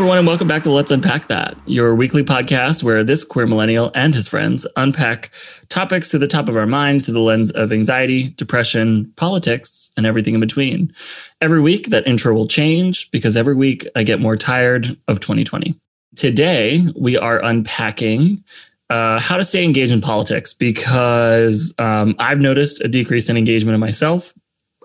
everyone, and welcome back to Let's Unpack That, your weekly podcast where this queer millennial and his friends unpack topics to the top of our mind through the lens of anxiety, depression, politics, and everything in between. Every week, that intro will change because every week I get more tired of 2020. Today, we are unpacking uh, how to stay engaged in politics because um, I've noticed a decrease in engagement in myself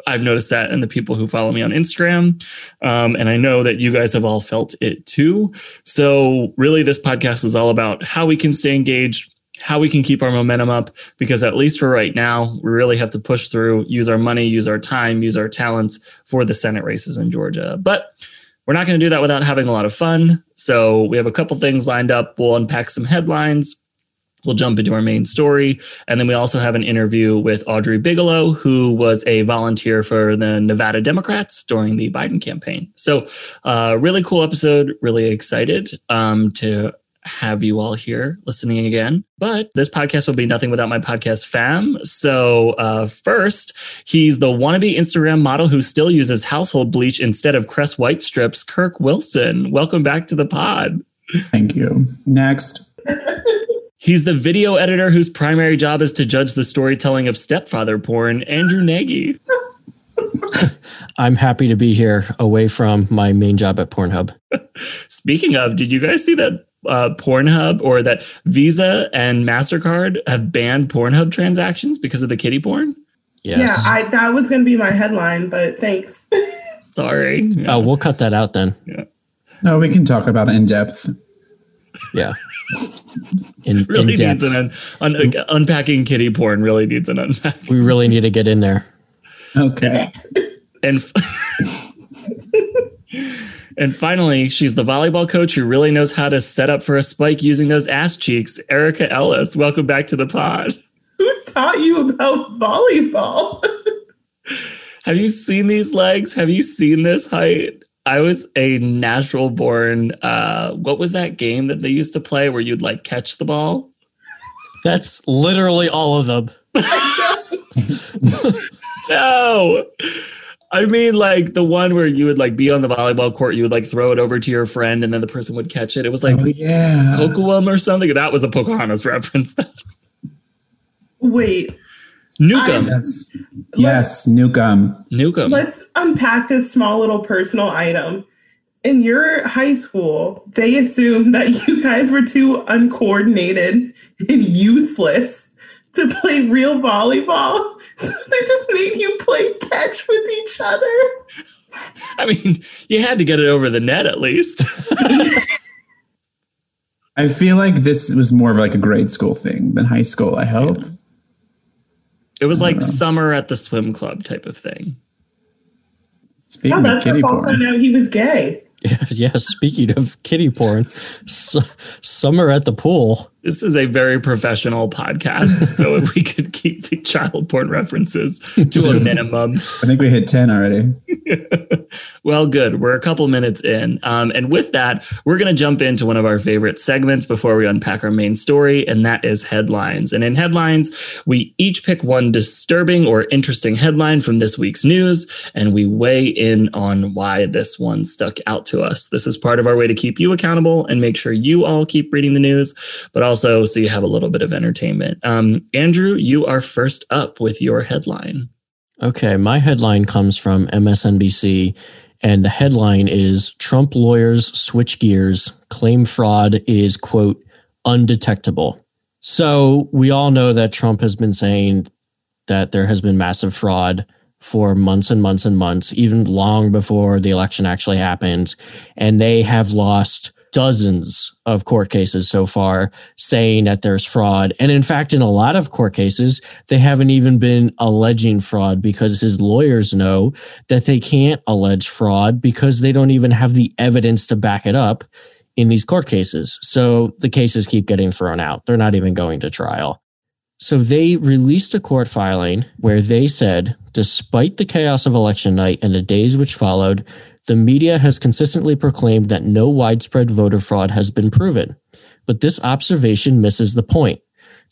I've noticed that in the people who follow me on Instagram. Um, and I know that you guys have all felt it too. So, really, this podcast is all about how we can stay engaged, how we can keep our momentum up, because at least for right now, we really have to push through, use our money, use our time, use our talents for the Senate races in Georgia. But we're not going to do that without having a lot of fun. So, we have a couple things lined up. We'll unpack some headlines we'll jump into our main story. And then we also have an interview with Audrey Bigelow, who was a volunteer for the Nevada Democrats during the Biden campaign. So, uh, really cool episode. Really excited um, to have you all here listening again. But this podcast will be nothing without my podcast fam. So, uh, first, he's the wannabe Instagram model who still uses household bleach instead of Crest White strips, Kirk Wilson. Welcome back to the pod. Thank you. Next. He's the video editor whose primary job is to judge the storytelling of stepfather porn, Andrew Nagy. I'm happy to be here away from my main job at Pornhub. Speaking of, did you guys see that uh, Pornhub or that Visa and MasterCard have banned Pornhub transactions because of the kitty porn? Yes. Yeah, I, that was going to be my headline, but thanks. Sorry. Yeah. Oh, we'll cut that out then. Yeah. No, we can talk about it in depth. Yeah. In, really in needs an un, un, unpacking kitty porn. Really needs an unpack. We really need to get in there. Okay. And and finally, she's the volleyball coach who really knows how to set up for a spike using those ass cheeks. Erica Ellis, welcome back to the pod. Who taught you about volleyball? Have you seen these legs? Have you seen this height? I was a natural born. Uh, what was that game that they used to play where you'd like catch the ball? That's literally all of them. no. I mean, like the one where you would like be on the volleyball court, you would like throw it over to your friend, and then the person would catch it. It was like, oh, yeah, Kocoum or something. That was a Pocahontas reference. Wait, Newcomb. Yes, yes Newcomb. Newcomb. Let's unpack this small little personal item. In your high school, they assumed that you guys were too uncoordinated and useless to play real volleyball. So they just made you play catch with each other. I mean, you had to get it over the net at least. I feel like this was more of like a grade school thing than high school, I hope. Yeah. It was like summer at the swim club type of thing. Speaking oh, that's of kitty porn, found out he was gay. Yeah, yeah. Speaking of kitty porn, summer at the pool. This is a very professional podcast, so if we could keep the child porn references to a minimum. I think we hit 10 already. Well, good. We're a couple minutes in. Um, and with that, we're going to jump into one of our favorite segments before we unpack our main story, and that is headlines. And in headlines, we each pick one disturbing or interesting headline from this week's news, and we weigh in on why this one stuck out to us. This is part of our way to keep you accountable and make sure you all keep reading the news, but also so you have a little bit of entertainment. Um, Andrew, you are first up with your headline. Okay, my headline comes from MSNBC, and the headline is Trump lawyers switch gears, claim fraud is, quote, undetectable. So we all know that Trump has been saying that there has been massive fraud for months and months and months, even long before the election actually happened. And they have lost dozens of court cases so far saying that there's fraud. And in fact, in a lot of court cases, they haven't even been alleging fraud because his lawyers know that they can't allege fraud because they don't even have the evidence to back it up in these court cases. So the cases keep getting thrown out. They're not even going to trial. So they released a court filing where they said, despite the chaos of election night and the days which followed, the media has consistently proclaimed that no widespread voter fraud has been proven. But this observation misses the point.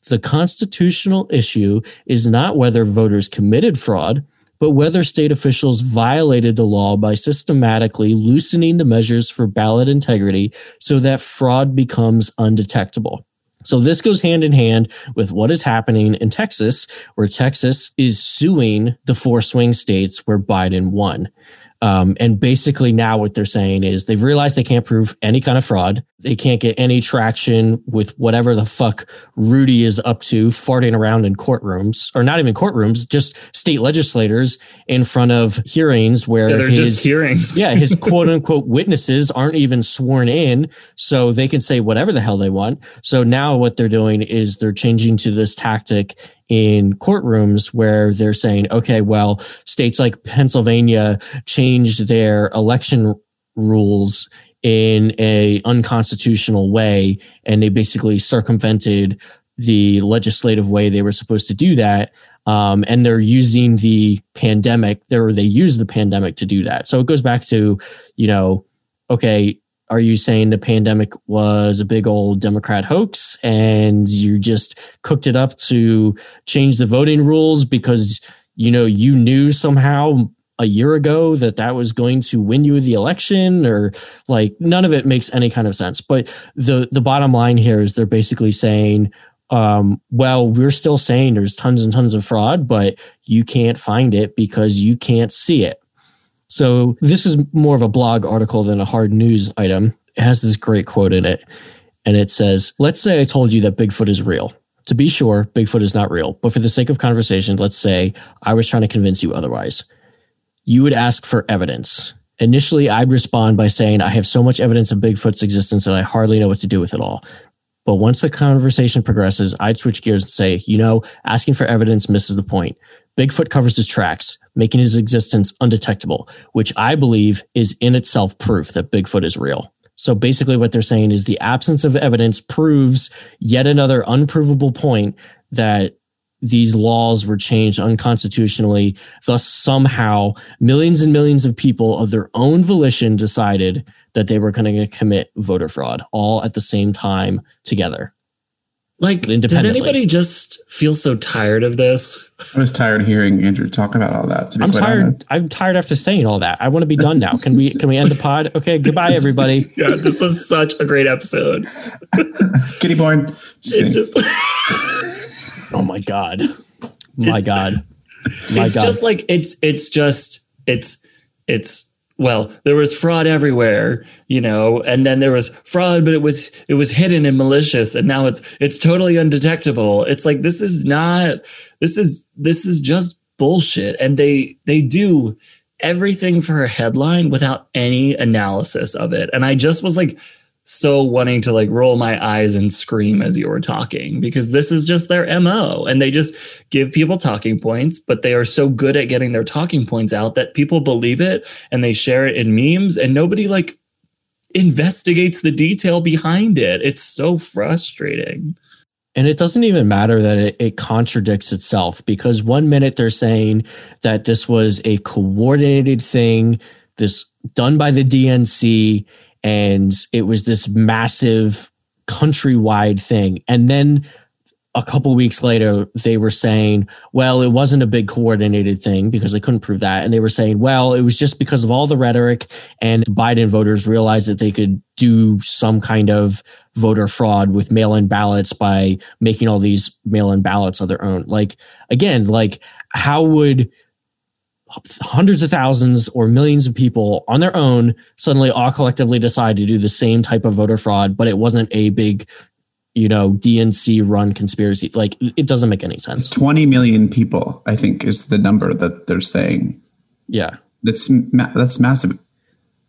The constitutional issue is not whether voters committed fraud, but whether state officials violated the law by systematically loosening the measures for ballot integrity so that fraud becomes undetectable. So this goes hand in hand with what is happening in Texas, where Texas is suing the four swing states where Biden won. Um, and basically now what they're saying is they've realized they can't prove any kind of fraud. They can't get any traction with whatever the fuck Rudy is up to farting around in courtrooms or not even courtrooms, just state legislators in front of hearings where Yeah, they're his, just hearings. yeah, his quote unquote witnesses aren't even sworn in, so they can say whatever the hell they want. So now what they're doing is they're changing to this tactic in courtrooms where they're saying, okay, well, states like Pennsylvania changed their election rules in a unconstitutional way and they basically circumvented the legislative way they were supposed to do that um, and they're using the pandemic they they use the pandemic to do that. So it goes back to you know okay are you saying the pandemic was a big old democrat hoax and you just cooked it up to change the voting rules because you know you knew somehow a year ago that that was going to win you the election or like none of it makes any kind of sense but the the bottom line here is they're basically saying um, well, we're still saying there's tons and tons of fraud, but you can't find it because you can't see it. So this is more of a blog article than a hard news item. It has this great quote in it. And it says, let's say I told you that Bigfoot is real. To be sure, Bigfoot is not real. But for the sake of conversation, let's say I was trying to convince you otherwise. You would ask for evidence. Initially, I'd respond by saying, I have so much evidence of Bigfoot's existence that I hardly know what to do with it all. But once the conversation progresses, I'd switch gears and say, you know, asking for evidence misses the point. Bigfoot covers his tracks, making his existence undetectable, which I believe is in itself proof that Bigfoot is real. So basically, what they're saying is the absence of evidence proves yet another unprovable point that these laws were changed unconstitutionally. Thus, somehow, millions and millions of people of their own volition decided that they were going to commit voter fraud all at the same time together. Like, does anybody just feel so tired of this? I was tired of hearing Andrew talk about all that. To be I'm quite tired. honest. I'm tired after saying all that. I want to be done now. Can we? Can we end the pod? Okay. Goodbye, everybody. Yeah, this was such a great episode. Kitty born. Just It's kidding. just Oh my god. My god. My it's god. just like it's it's just it's it's well there was fraud everywhere you know and then there was fraud but it was it was hidden and malicious and now it's it's totally undetectable. It's like this is not this is this is just bullshit. And they they do everything for a headline without any analysis of it. And i just was like so wanting to like roll my eyes and scream as you were talking because this is just their MO and they just give people talking points but they are so good at getting their talking points out that people believe it and they share it in memes and nobody like investigates the detail behind it. It's so frustrating. And it doesn't even matter that it, it contradicts itself because one minute they're saying that this was a coordinated thing, this done by the DNC, and it was this massive countrywide thing. And then a couple weeks later, they were saying, well, it wasn't a big coordinated thing because they couldn't prove that. And they were saying, well, it was just because of all the rhetoric and Biden voters realized that they could do some kind of voter fraud with mail in ballots by making all these mail in ballots of their own. Like, again, like, how would hundreds of thousands or millions of people on their own suddenly all collectively decide to do the same type of voter fraud, but it wasn't a big, you know, DNC run conspiracy? Like, it doesn't make any sense. 20 million people, I think, is the number that they're saying. Yeah. That's ma- that's massive.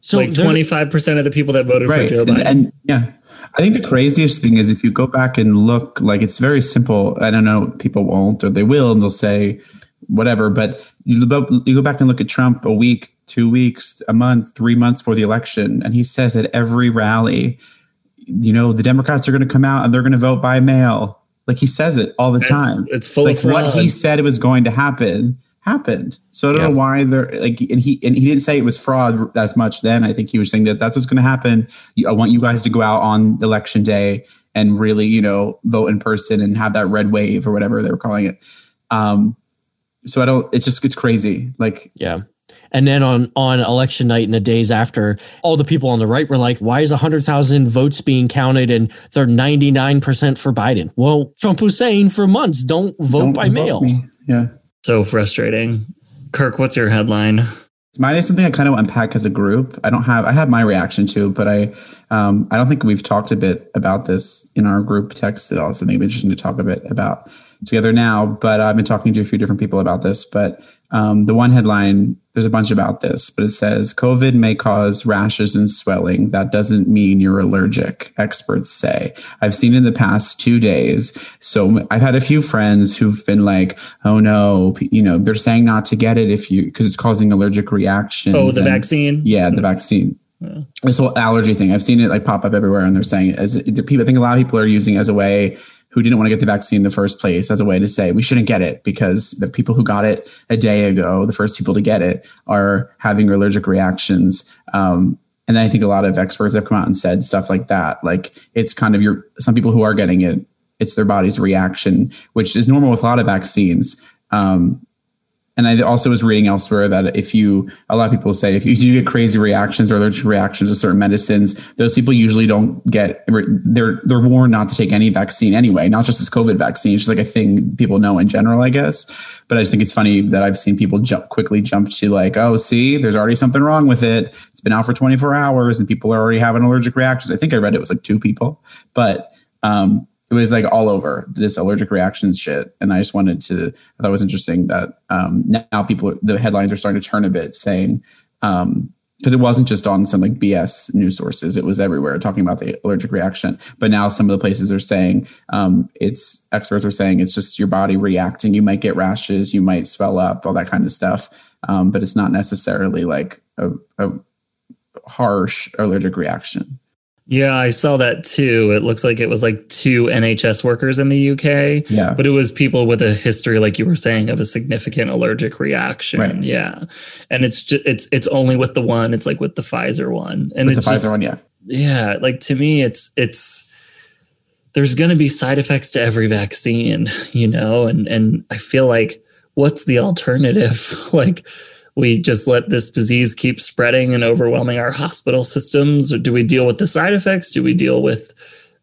So like there- 25% of the people that voted right for Joe and, Biden and yeah i think the craziest thing is if you go back and look like it's very simple i don't know people won't or they will and they'll say whatever but you, you go back and look at trump a week two weeks a month three months before the election and he says at every rally you know the democrats are going to come out and they're going to vote by mail. Like he says it all the It's- time. it's full like of fraud what he said it was going to happen happened. So i don't Yeah. know why they're like and he and he didn't say it was fraud as much then. I think he was saying that that's what's going to happen. I want you guys to go out on election day and really you know vote in person and have that red wave or whatever they were calling it. Um So I don't. It's just it's crazy. Like Yeah. And then on on election night and the days after, all the people on the right were like, "Why is hundred thousand votes being counted and they're ninety nine percent for Biden?" Well, Trump was saying for months, "Don't vote don't by vote mail." me. Yeah. So frustrating. Kirk, what's your headline? Mine is something I kind of unpack as a group. I don't have I have my reaction to, but I um, I don't think we've talked a bit about this in our group text at all. So I think it'd be interesting to talk a bit about together now. But I've been talking to a few different people about this. But um, the one headline, there's a bunch about this, but it says COVID may cause rashes and swelling. That doesn't mean you're allergic, experts say. I've seen in the past two days. So I've had a few friends who've been like, oh no, you know, they're saying not to get it if you, because it's causing allergic reactions. Oh, the and- vaccine? Yeah, the vaccine. This whole allergy thing, I've seen it like pop up everywhere, and they're saying as people. I think a lot of people are using it as a way who didn't want to get the vaccine in the first place as a way to say we shouldn't get it because the people who got it a day ago, the first people to get it, are having allergic reactions. Um, and I think a lot of experts have come out and said stuff like that. Like it's kind of your some people who are getting it, it's their body's reaction, which is normal with a lot of vaccines. Um, and I also was reading elsewhere that if you, a lot of people say if you do get crazy reactions or allergic reactions to certain medicines, those people usually don't get, they're, they're warned not to take any vaccine anyway, not just this COVID vaccine. It's just like a thing people know in general, I guess. But I just think it's funny that I've seen people jump quickly jump to like, oh, see, there's already something wrong with it. It's been out for 24 hours and people are already having allergic reactions. I think I read it was like two people, but, um, it was like all over this allergic reactions shit. And I just wanted to, I thought it was interesting that um, now people, the headlines are starting to turn a bit saying, um, because it wasn't just on some like BS news sources, it was everywhere talking about the allergic reaction. But now some of the places are saying um, it's experts are saying it's just your body reacting. You might get rashes, you might swell up, all that kind of stuff. Um, but it's not necessarily like a, a harsh allergic reaction. Yeah, I saw that too. It looks like it was like two NHS workers in the UK, Yeah. but it was people with a history, like you were saying, of a significant allergic reaction. Right. Yeah, and it's just it's it's only with the one. It's like with the Pfizer one, and With the it's Pfizer just, one, yeah. yeah. Like to me, it's it's there's going to be side effects to every vaccine, you know, and and I feel like what's the alternative? like we just let this disease keep spreading and overwhelming our hospital systems? Or do we deal with the side effects? Do we deal with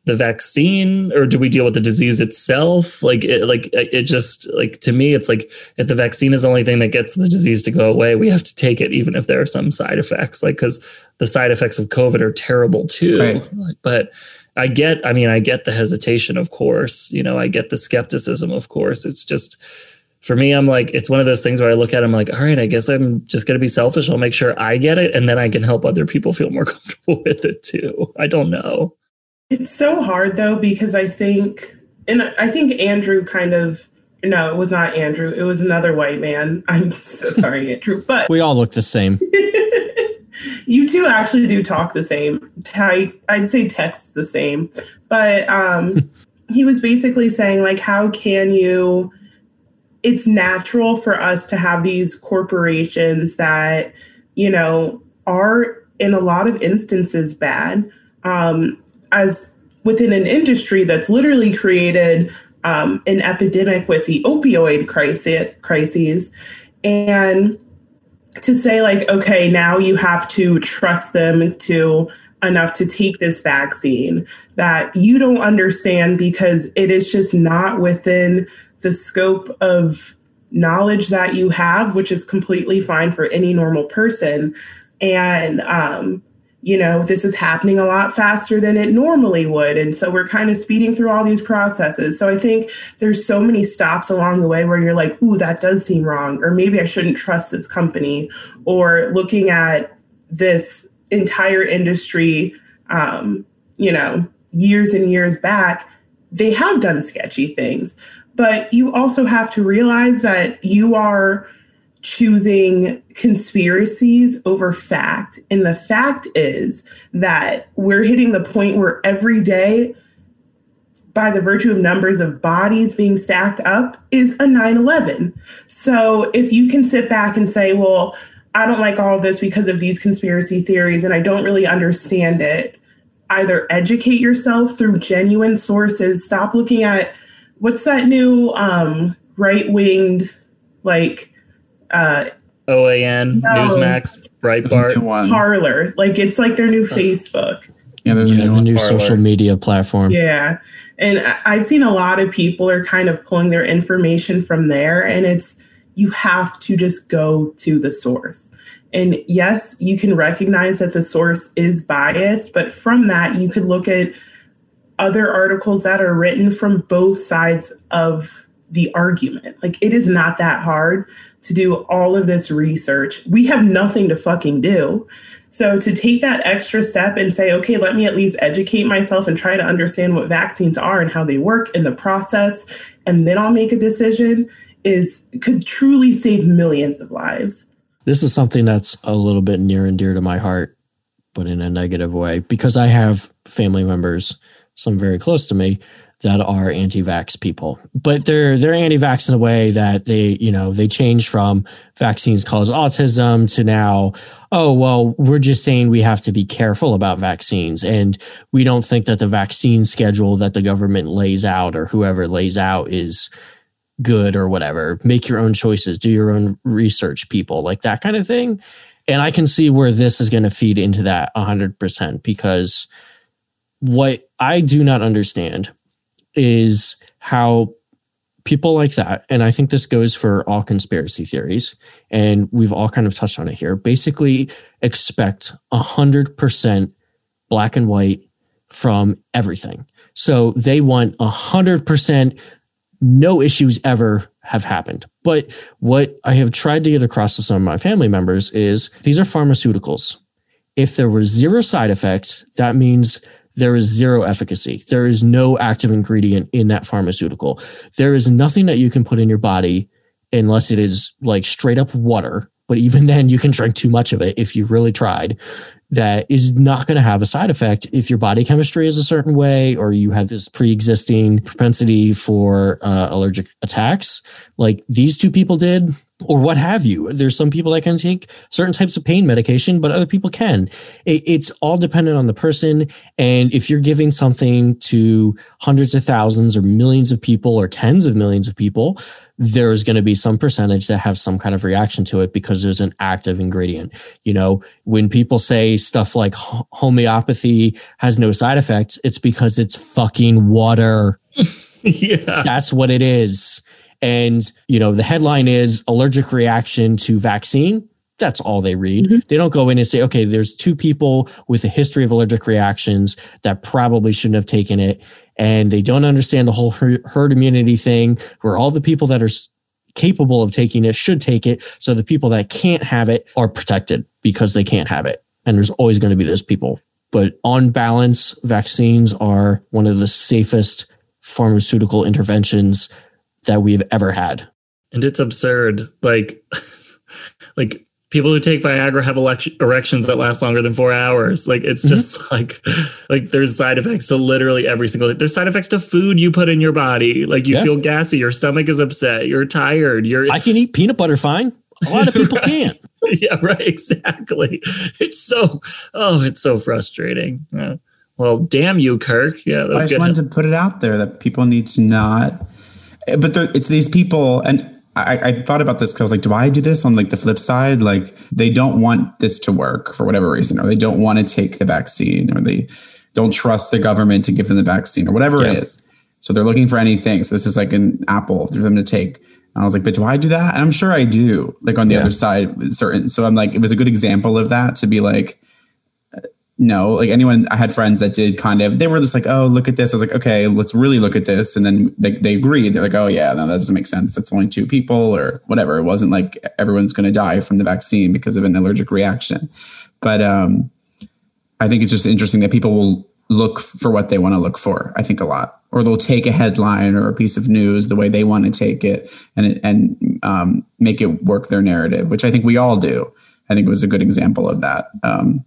the vaccine? Or do we deal with the disease itself? Like it like it just like to me it's like if the vaccine is the only thing that gets the disease to go away we have to take it even if there are some side effects. Like cuz the side effects of covid are terrible too. Right. But i get i mean i get the hesitation of course. You know i get the skepticism of course. It's just for me, I'm like, it's one of those things where I look at it, I'm like, all right, I guess I'm just going to be selfish. I'll make sure I get it and then I can help other people feel more comfortable with it too. I don't know. It's so hard though because I think, and I think Andrew kind of. No, it was not Andrew. It was another white man. I'm so sorry, Andrew. But We all look the same. you two actually do talk the same. I, I'd say text the same. But um, he was basically saying, like, how can you? It's natural for us to have these corporations that, you know, are in a lot of instances bad. Um, as within an industry that's literally created um, an epidemic with the opioid crisis, crises, and to say like okay now you have to trust them to enough to take this vaccine that you don't understand because it is just not within the scope of knowledge that you have which is completely fine for any normal person. And um you know this is happening a lot faster than it normally would. And so we're kind of speeding through all these processes. So i think there's so many stops along the way where you're like ooh that does seem wrong or maybe i shouldn't trust this company or looking at this entire industry um, you know years and years back they have done sketchy things but you also have to realize that you are choosing conspiracies over fact. And the fact is that we're hitting the point where every day, by the virtue of numbers of bodies being stacked up, is a 9 11. So if you can sit back and say, well, I don't like all of this because of these conspiracy theories and I don't really understand it, either educate yourself through genuine sources, stop looking at what's that new um, right winged like uh, OAN, No. Newsmax, There's a new Breitbart. one. Parler. Like it's like their new Facebook. Yeah, there's a Yeah, new the new Parler. social media platform. Yeah. And I've seen a lot of people are kind of pulling their information from there. And it's, you have to just go to the source. And yes, you can recognize that the source is biased, but from that, you could look at other articles that are written from both sides of the argument. Like it is not that hard to do all of this research. We have nothing to fucking do. So to take that extra step and say, okay, let me at least educate myself and try to understand what vaccines are and how they work in the process, and then I'll make a decision is could truly save millions of lives. This is something that's a little bit near and dear to my heart, but in a negative way, because I have family members, some very close to me, that are anti-vax people. But they're they're anti-vax in a way that they, you know, they change from vaccines cause autism to now, oh well, we're just saying we have to be careful about vaccines. And we don't think that the vaccine schedule that the government lays out or whoever lays out is good or whatever. Make your own choices, do your own research, people, like that kind of thing. And I can see where this is going to feed into that 100% because what I do not understand is how people like that, and I think this goes for all conspiracy theories, and we've all kind of touched on it here, basically expect 100% black and white from everything. So they want 100% no issues ever have happened. But what I have tried to get across to some of my family members is these are pharmaceuticals. If there were zero side effects, that means there is zero efficacy. There is no active ingredient in that pharmaceutical. There is nothing that you can put in your body unless it is like straight up water. But even then, you can drink too much of it if you really tried. That is not going to have a side effect if your body chemistry is a certain way or you have this pre existing propensity for uh, allergic attacks, like these two people did, or what have you. There's some people that can take certain types of pain medication, but other people can. It, it's all dependent on the person. And if you're giving something to hundreds of thousands or millions of people or tens of millions of people, there's going to be some percentage that have some kind of reaction to it because there's an active ingredient. You know, when people say stuff like homeopathy has no side effects, it's because it's fucking water. yeah. That's what it is. And, you know, the headline is allergic reaction to vaccine. That's all they read. Mm-hmm. They don't go in and say, okay, there's two people with a history of allergic reactions that probably shouldn't have taken it. And they don't understand the whole herd immunity thing where all the people that are capable of taking it should take it. So the people that can't have it are protected because they can't have it. And there's always going to be those people. But on balance, vaccines are one of the safest pharmaceutical interventions that we've ever had. And it's absurd. Like, like people who take Viagra have elec- erections that last longer than four hours. Like, it's mm-hmm. just like, like there's side effects to literally every single. There's side effects to food you put in your body. Like you Yeah. feel gassy, your stomach is upset, you're tired, you're I can eat peanut butter fine. A lot of people can't. yeah, right, exactly. It's so oh, it's so frustrating. Yeah. Well, damn you, Kirk. Yeah, I that's just good. wanted to put it out there that people need to not. But there- it's these people, and I, I thought about this because I was like, do I do this on like the flip side? Like they don't want this to work for whatever reason, or they don't want to take the vaccine, or they don't trust the government to give them the vaccine, or whatever Yeah. it is. So they're looking for anything. So this is like an apple for them to take. And I was like, but do I do that? And I'm sure I do. Like on the Yeah. other side, certain. So I'm like, it was a good example of that to be like, no, like anyone, I had friends that did kind of, they were just like, oh, look at this. I was like, okay, let's really look at this. And then they, they agreed. They're like, oh, yeah, no, that doesn't make sense. That's only two people or whatever. It wasn't like everyone's going to die from the vaccine because of an allergic reaction. But um, I think it's just interesting that people will look for what they want to look for, I think a lot. Or they'll take a headline or a piece of news the way they want to take it and, and um, make it work their narrative, which I think we all do. I think it was a good example of that. Um,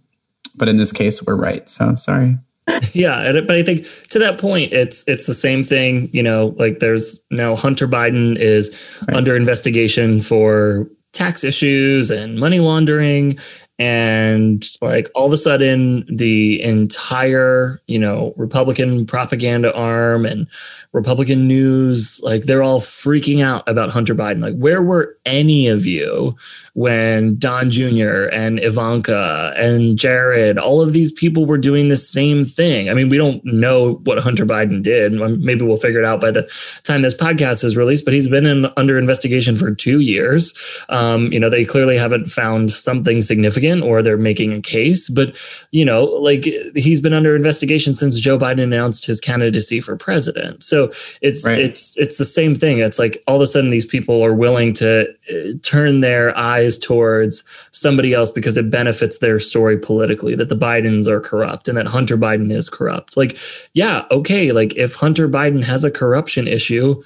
but in this case, we're right. So sorry. Yeah, but I think to that point, it's it's the same thing. You know, like there's now Hunter Biden is Right. under investigation for tax issues and money laundering, and like all of a sudden the entire you know republican propaganda arm and republican news like they're all freaking out about hunter biden. Like where were any of you when don jr and ivanka and jared all of these people were doing the same thing? I mean we don't know what hunter biden did. Maybe we'll figure it out by the time this podcast is released but he's been in, under investigation for two years. Um, you know they clearly haven't found something significant or they're making a case. But, you know, like he's been under investigation since Joe Biden announced his candidacy for president. So it's right. it's it's the same thing. It's like all of a sudden these people are willing to uh, turn their eyes towards somebody else because it benefits their story politically that the Bidens are corrupt and that Hunter Biden is corrupt. Like, yeah, okay, like if Hunter Biden has a corruption issue,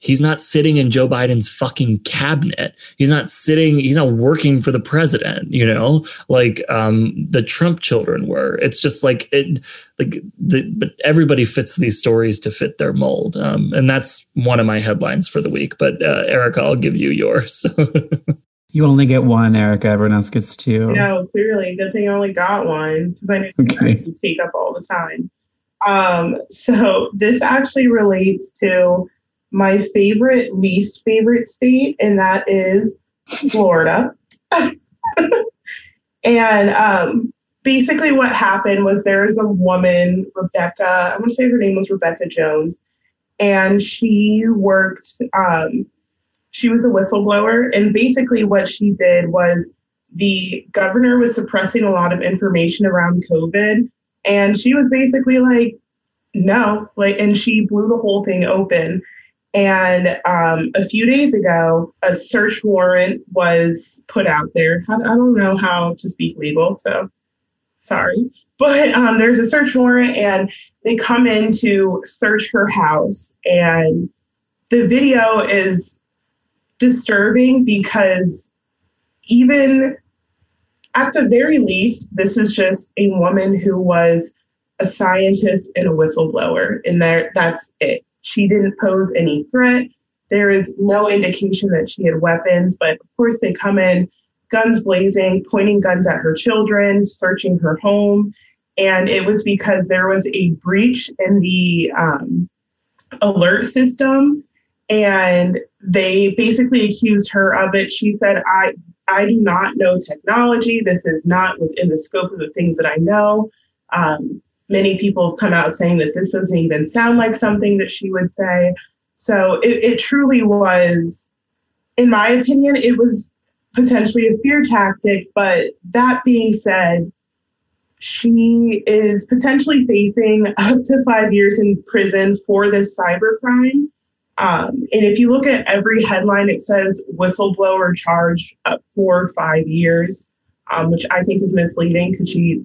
He's not sitting in Joe Biden's fucking cabinet. He's not sitting, he's not working for the president, you know, like um, the Trump children were. It's just like it, like the, but everybody fits these stories to fit their mold. Um, and that's one of my headlines for the week. But uh, Erica, I'll give you yours. you only get one, Erica. Everyone else gets two. No, clearly. Good thing I only got one because I know okay. you take up all the time. Um, so this actually relates to my favorite, least favorite state, and that is Florida. and um, basically, what happened was there is a woman, Rebekah, I want to say her name was Rebekah Jones, and she worked, um, she was a whistleblower. And basically, what she did was the governor was suppressing a lot of information around COVID. And she was basically like, no, like, and she blew the whole thing open. And um, a few days ago, a search warrant was put out there. I, don't know how to speak legal, so sorry. But um, there's a search warrant, and they come in to search her house. And the video is disturbing because even at the very least, this is just a woman who was a scientist and a whistleblower, and there that's it. She didn't pose any threat. There is no indication that she had weapons, but of course, they come in guns blazing, pointing guns at her children, searching her home. And it was because there was a breach in the um, alert system. And they basically accused her of it. She said, I, I do not know technology. This is not within the scope of the things that I know. Um, Many people have come out saying that this doesn't even sound like something that she would say. So it, it truly was, in my opinion, it was potentially a fear tactic. But that being said, she is potentially facing up to five years in prison for this cybercrime. Um, and if you look at every headline, it says whistleblower charged up for five years, um, which I think is misleading because she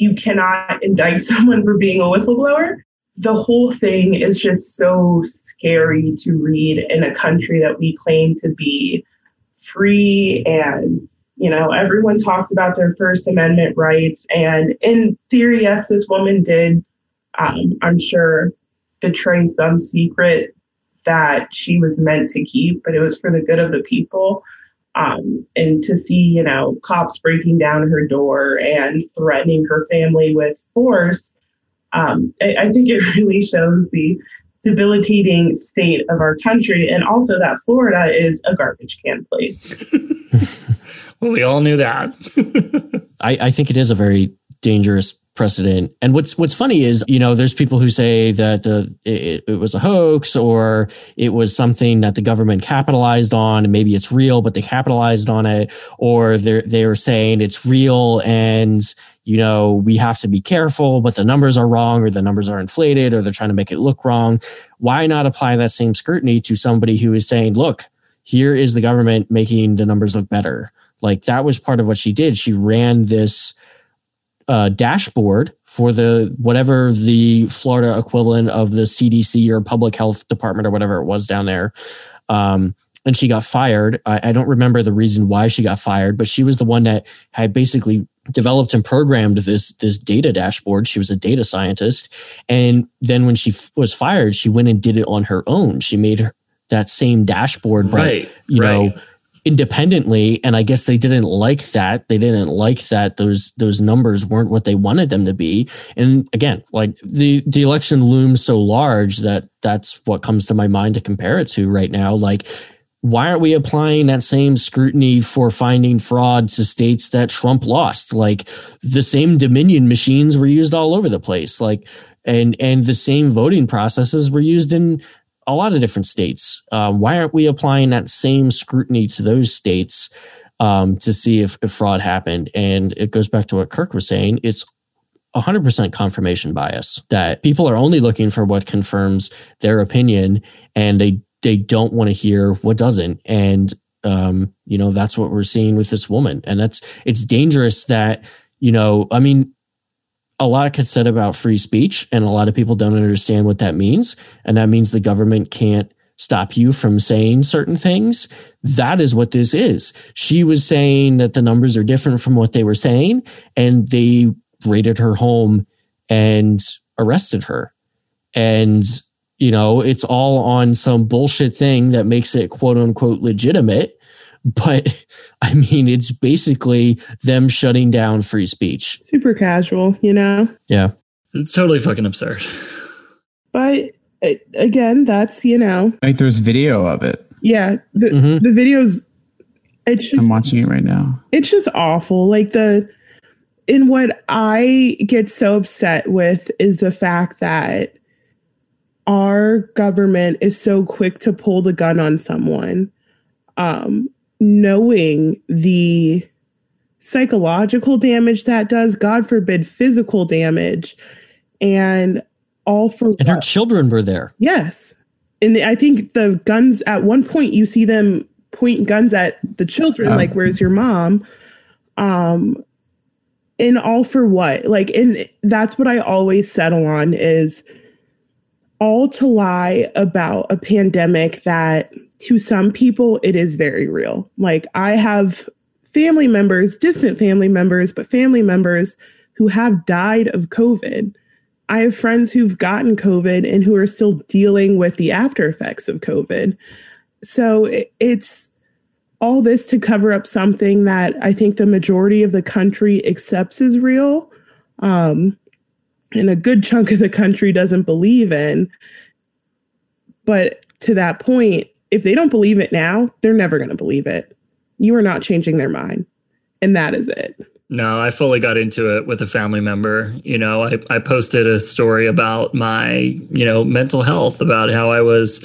you cannot indict someone for being a whistleblower. The whole thing is just so scary to read in a country that we claim to be free and you know everyone talks about their first amendment rights and in theory yes this woman did um, i'm sure betray some secret that she was meant to keep but it was for the good of the people um, and to see, you know, cops breaking down her door and threatening her family with force, um, I, I think it really shows the debilitating state of our country and also that Florida is a garbage can place. well, we all knew that. I, I think it is a very dangerous precedent. And what's what's funny is, you know, there's people who say that it, it, was a hoax or it was something that the government capitalized on, and maybe it's real, but they capitalized on it, or they they were saying it's real and you know we have to be careful, but the numbers are wrong, or the numbers are inflated, or they're trying to make it look wrong. Why not apply that same scrutiny to somebody who is saying, look, here is the government making the numbers look better? Like that was part of what she did. She ran this uh, dashboard for the whatever the Florida equivalent of the CDC or public health department or whatever it was down there. Um, and she got fired. I, I, don't remember the reason why she got fired, but she was the one that had basically developed and programmed this this data dashboard. She was a data scientist, and then when she f- was fired, she went and did it on her own. She made her, that same dashboard, right? you right. know independently and i guess they didn't like that they didn't like that those those numbers weren't what they wanted them to be and again like the the election looms so large that that's what comes to my mind to compare it to right now like why aren't we applying that same scrutiny for finding fraud to states that Trump lost? Like the same Dominion machines were used all over the place. Like and and the same voting processes were used in a lot of different states. Uh, why aren't we applying that same scrutiny to those states um, to see if, if fraud happened? And it goes back to what Kirk was saying. It's 100% confirmation bias that people are only looking for what confirms their opinion and they they don't want to hear what doesn't and um, you know that's what we're seeing with this woman and that's it's dangerous that you know i mean a lot gets said about free speech, and a lot of people don't understand what that means. And that means the government can't stop you from saying certain things. That is what this is. She was saying that the numbers are different from what they were saying, and they raided her home and arrested her. And, you know, it's all on some bullshit thing that makes it quote unquote legitimate. But I mean, it's basically them shutting down free speech. Super casual, you know? Yeah. It's totally fucking absurd. But again, that's, you know. Like there's video of it. Yeah. The, mm-hmm. the videos. It's just, I'm watching it right now. It's just awful. Like the. And what I get so upset with is the fact that our government is so quick to pull the gun on someone um, knowing the psychological damage that does, God forbid, physical damage, and all for and what? her children were there. Yes, and I think the guns at one point you see them point guns at the children, um, like "Where's your mom?" Um, and all for what? Like, and that's what I always settle on is all to lie about a pandemic that to some people, it is very real. Like I have family members, distant family members, but family members who have died of COVID. I have friends who've gotten COVID and who are still dealing with the after effects of COVID. So it's all this to cover up something that I think the majority of the country accepts as real. Um, and a good chunk of the country doesn't believe in. But to that point, if they don't believe it now, they're never going to believe it. You are not changing their mind. And that is it. No, I fully got into it with a family member. You know, I, I posted a story about my, you know, mental health, about how I was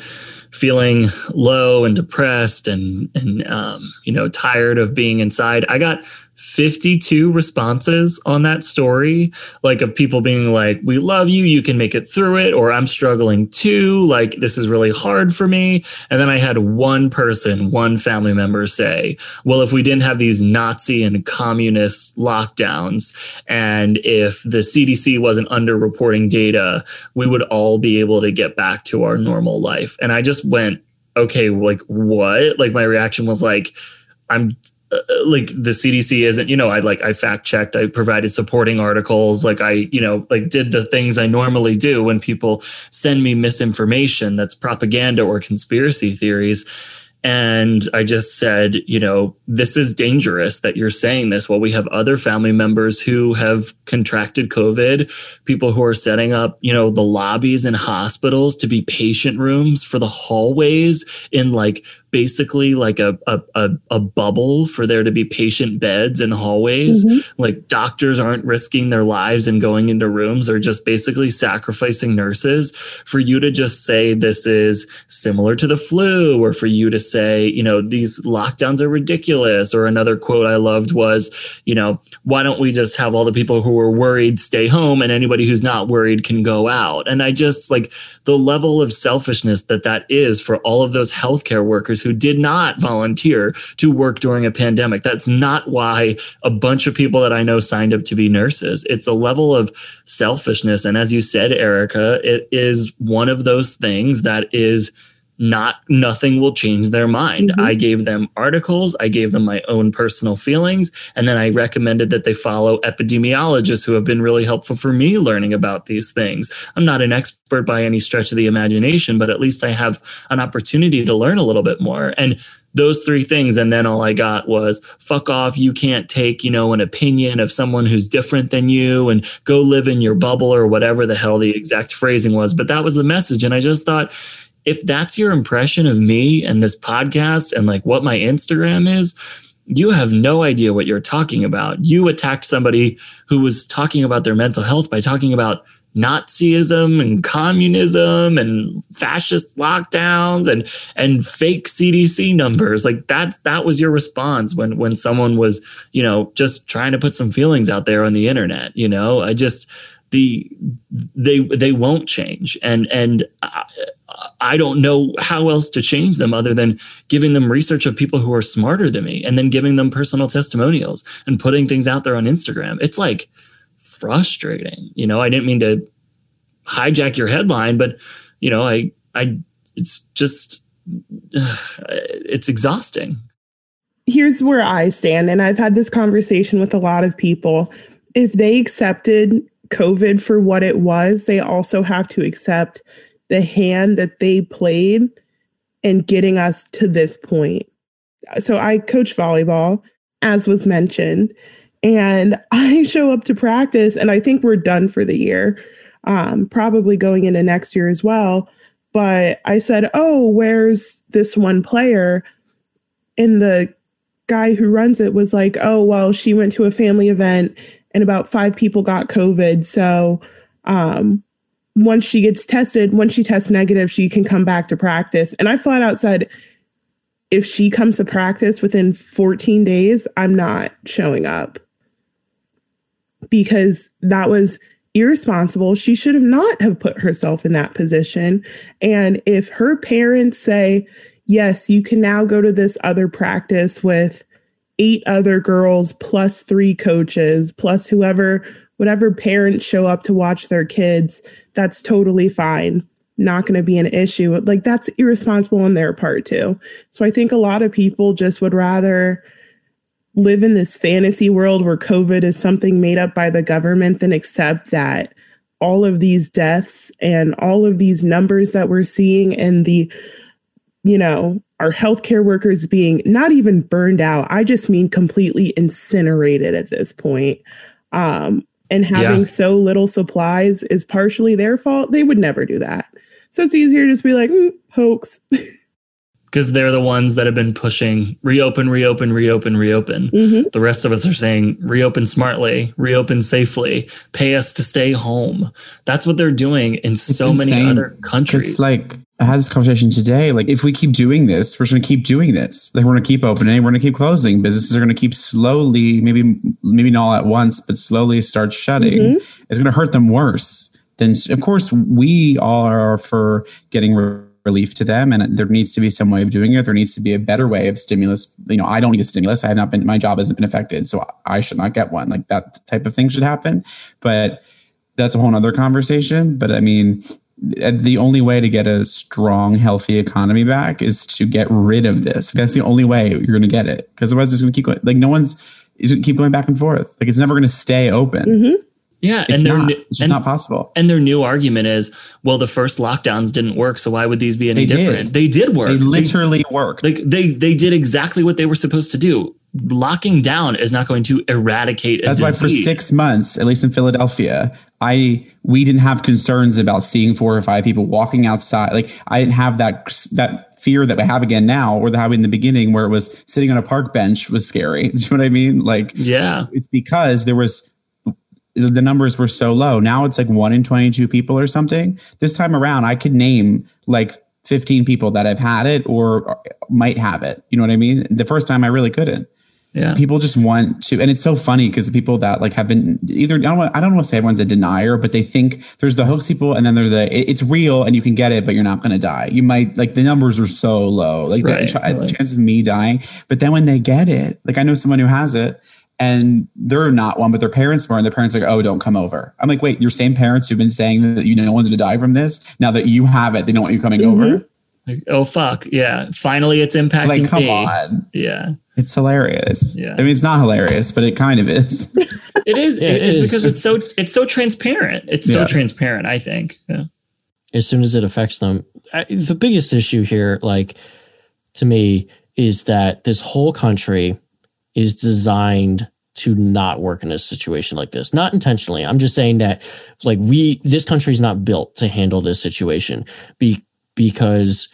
feeling low and depressed and and um, you know tired of being inside. I got 52 responses on that story, like of people being like, We love you, you can make it through it, or I'm struggling too, like this is really hard for me. And then I had one person, one family member say, Well, if we didn't have these Nazi and communist lockdowns, and if the CDC wasn't underreporting data, we would all be able to get back to our normal life. And I just went, Okay, like what? Like my reaction was like, I'm uh, like the CDC isn't, you know, I like I fact checked, I provided supporting articles, like I, you know, like did the things I normally do when people send me misinformation that's propaganda or conspiracy theories. And I just said, you know, this is dangerous that you're saying this while we have other family members who have contracted COVID, people who are setting up, you know, the lobbies in hospitals to be patient rooms for the hallways in like basically like a, a, a, a, bubble for there to be patient beds and hallways. Mm-hmm. Like doctors aren't risking their lives and going into rooms. They're just basically sacrificing nurses for you to just say this is similar to the flu or for you to say, you know, these lockdowns are ridiculous. Or another quote I loved was, you know, why don't we just have all the people who are worried stay home and anybody who's not worried can go out? And I just like the level of selfishness that that is for all of those healthcare workers who did not volunteer to work during a pandemic. That's not why a bunch of people that I know signed up to be nurses. It's a level of selfishness. And as you said, Erica, it is one of those things that is not nothing will change their mind. Mm-hmm. I gave them articles, I gave them my own personal feelings, and then I recommended that they follow epidemiologists who have been really helpful for me learning about these things. I'm not an expert by any stretch of the imagination, but at least I have an opportunity to learn a little bit more. And those three things. And then all I got was fuck off. You can't take, you know, an opinion of someone who's different than you and go live in your bubble or whatever the hell the exact phrasing was. But that was the message. And I just thought, if that's your impression of me and this podcast and like what my Instagram is, you have no idea what you're talking about. You attacked somebody who was talking about their mental health by talking about Nazism and communism and fascist lockdowns and and fake CDC numbers. Like that that was your response when when someone was, you know, just trying to put some feelings out there on the internet, you know? I just the they they won't change and and I, I don't know how else to change them other than giving them research of people who are smarter than me and then giving them personal testimonials and putting things out there on Instagram. It's like frustrating. You know, I didn't mean to hijack your headline, but you know, I I it's just uh, it's exhausting. Here's where I stand and I've had this conversation with a lot of people. If they accepted COVID for what it was, they also have to accept the hand that they played in getting us to this point. So I coach volleyball, as was mentioned, and I show up to practice, and I think we're done for the year, um, probably going into next year as well. But I said, Oh, where's this one player? And the guy who runs it was like, Oh, well, she went to a family event and about five people got COVID. So um, once she gets tested, once she tests negative, she can come back to practice. And I flat out said, if she comes to practice within 14 days, I'm not showing up because that was irresponsible. She should have not have put herself in that position. And if her parents say, yes, you can now go to this other practice with eight other girls plus three coaches plus whoever whatever parents show up to watch their kids that's totally fine. Not going to be an issue. Like that's irresponsible on their part too. So i think a lot of people just would rather live in this fantasy world where covid is something made up by the government than accept that all of these deaths and all of these numbers that we're seeing and the you know our healthcare workers being not even burned out. I just mean completely incinerated at this point. Um, and having yeah. so little supplies is partially their fault. They would never do that. So it's easier to just be like, mm, hoax. because they're the ones that have been pushing reopen, reopen, reopen, reopen. Mm-hmm. The rest of us are saying reopen smartly, reopen safely, pay us to stay home. That's what they're doing in it's so insane. many other countries. It's like I had this conversation today. Like, if we keep doing this, we're just going to keep doing this. Like, we're going to keep opening, we're going to keep closing. Businesses are going to keep slowly, maybe, maybe not all at once, but slowly start shutting. Mm-hmm. It's going to hurt them worse. Then, of course, we all are for getting relief to them, and there needs to be some way of doing it. There needs to be a better way of stimulus. You know, I don't need a stimulus. I have not been. My job hasn't been affected, so I should not get one. Like that type of thing should happen. But that's a whole other conversation. But I mean, the only way to get a strong, healthy economy back is to get rid of this. That's the only way you're going to get it. Because otherwise, it's going to keep going. Like no one's is going to keep going back and forth. Like it's never going to stay open. Mm-hmm. Yeah, it's and not. It's just and, not possible. And their new argument is, well, the first lockdowns didn't work, so why would these be any they different? Did. They did work. They literally they, worked. Like they they did exactly what they were supposed to do locking down is not going to eradicate. That's why for six months, at least in Philadelphia, I we didn't have concerns about seeing four or five people walking outside. Like I didn't have that that fear that we have again now, or that have in the beginning, where it was sitting on a park bench was scary. Do you know what I mean? Like, yeah, it's because there was the numbers were so low. Now it's like one in twenty two people or something. This time around, I could name like 15 people that have had it or might have it. You know what I mean? The first time I really couldn't yeah. people just want to and it's so funny because the people that like have been either I don't want, I don't want to say everyone's a denier but they think there's the hoax people and then there's the it, it's real and you can get it but you're not going to die you might like the numbers are so low like right, the, right. the chance of me dying but then when they get it like I know someone who has it and they're not one, but their parents were, and their parents are like, oh, don't come over. I'm like, wait, your same parents who've been saying that you know no one's gonna die from this, now that you have it, they don't want you coming mm-hmm. over. Like, oh fuck, yeah! Finally, it's impacting like, come me. On. Yeah, it's hilarious. Yeah. I mean, it's not hilarious, but it kind of is. it is. Yeah, it it's is. because it's so it's so transparent. It's so yeah. transparent. I think. Yeah. As soon as it affects them, I, the biggest issue here, like to me, is that this whole country is designed to not work in a situation like this. Not intentionally. I'm just saying that like we this country is not built to handle this situation be, because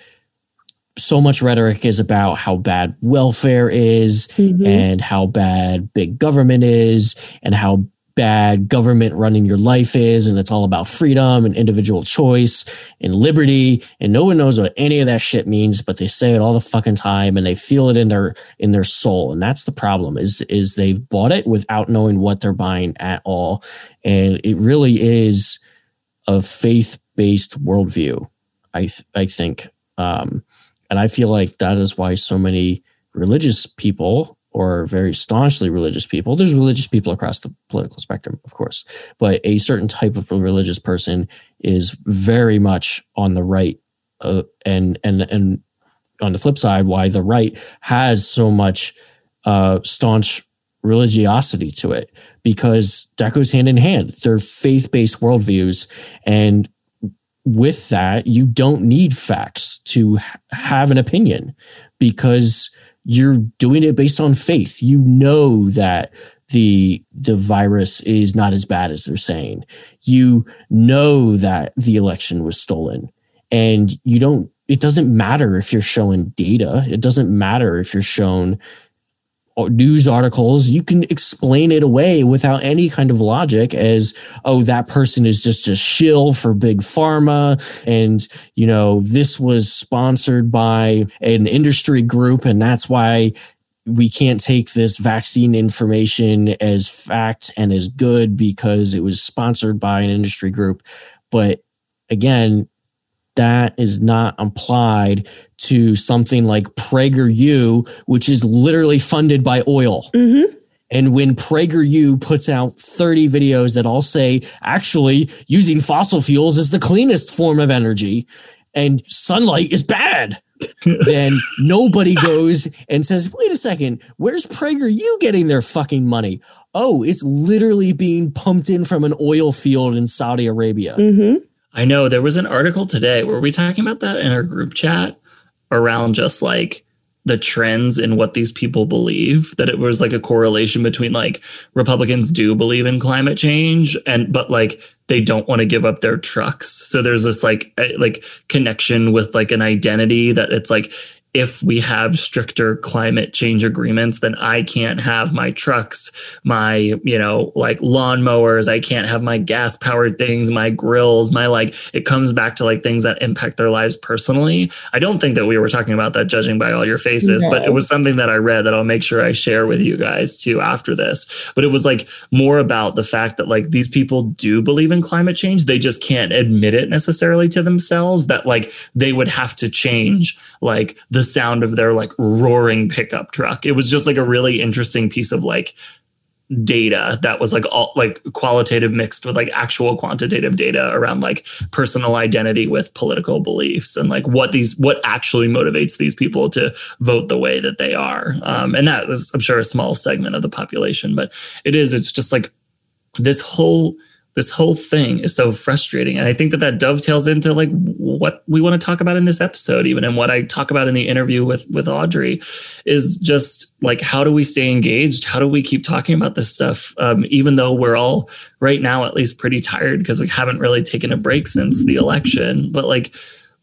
so much rhetoric is about how bad welfare is mm-hmm. and how bad big government is and how bad government running your life is. And it's all about freedom and individual choice and liberty. And no one knows what any of that shit means but they say it all the fucking time and they feel it in their in their soul. And that's the problem is is they've bought it without knowing what they're buying at all. And it really is a faith-based worldview i th- i think um and i feel like that is why so many religious people or very staunchly religious people. There's religious people across the political spectrum, of course, but a certain type of religious person is very much on the right, uh, and and and on the flip side, why the right has so much uh, staunch religiosity to it because that goes hand in hand. They're faith based worldviews, and with that, you don't need facts to have an opinion because you're doing it based on faith. You know that the the virus is not as bad as they're saying. You know that the election was stolen. And you don't it doesn't matter if you're showing data. It doesn't matter if you're shown news articles, you can explain it away without any kind of logic as, oh, that person is just a shill for big pharma. And, you know, this was sponsored by an industry group. And that's why we can't take this vaccine information as fact and as good because it was sponsored by an industry group. But again, that is not applied to something like PragerU, which is literally funded by oil. Mm-hmm. And when PragerU puts out 30 videos that all say, actually, using fossil fuels is the cleanest form of energy and sunlight is bad, then nobody goes and says, wait a second, where's PragerU getting their fucking money? Oh, it's literally being pumped in from an oil field in Saudi Arabia. Mm-hmm. I know there was an article today. Were we talking about that in our group chat around just like the trends in what these people believe? That it was like a correlation between like Republicans do believe in climate change and but like they don't want to give up their trucks. So there's this like eh, like connection with like an identity that it's like if we have stricter climate change agreements, then I can't have my trucks, my, you know, like lawnmowers. I can't have my gas powered things, my grills, my like, it comes back to like things that impact their lives personally. I don't think that we were talking about that judging by all your faces, no. but it was something that I read that I'll make sure I share with you guys too after this. But it was like more about the fact that like these people do believe in climate change. They just can't admit it necessarily to themselves that like they would have to change like the the sound of their like roaring pickup truck. It was just like a really interesting piece of like data that was like all like qualitative mixed with like actual quantitative data around like personal identity with political beliefs and like what these what actually motivates these people to vote the way that they are um, and that was i'm sure a small segment of the population but it is it's just like this whole this whole thing is so frustrating. And i think that that dovetails into like what we want to talk about in this episode even and what i talk about in the interview with with audrey is just like how do we stay engaged? How do we keep talking about this stuff um, even though we're all right now at least pretty tired because we haven't really taken a break since the election. But like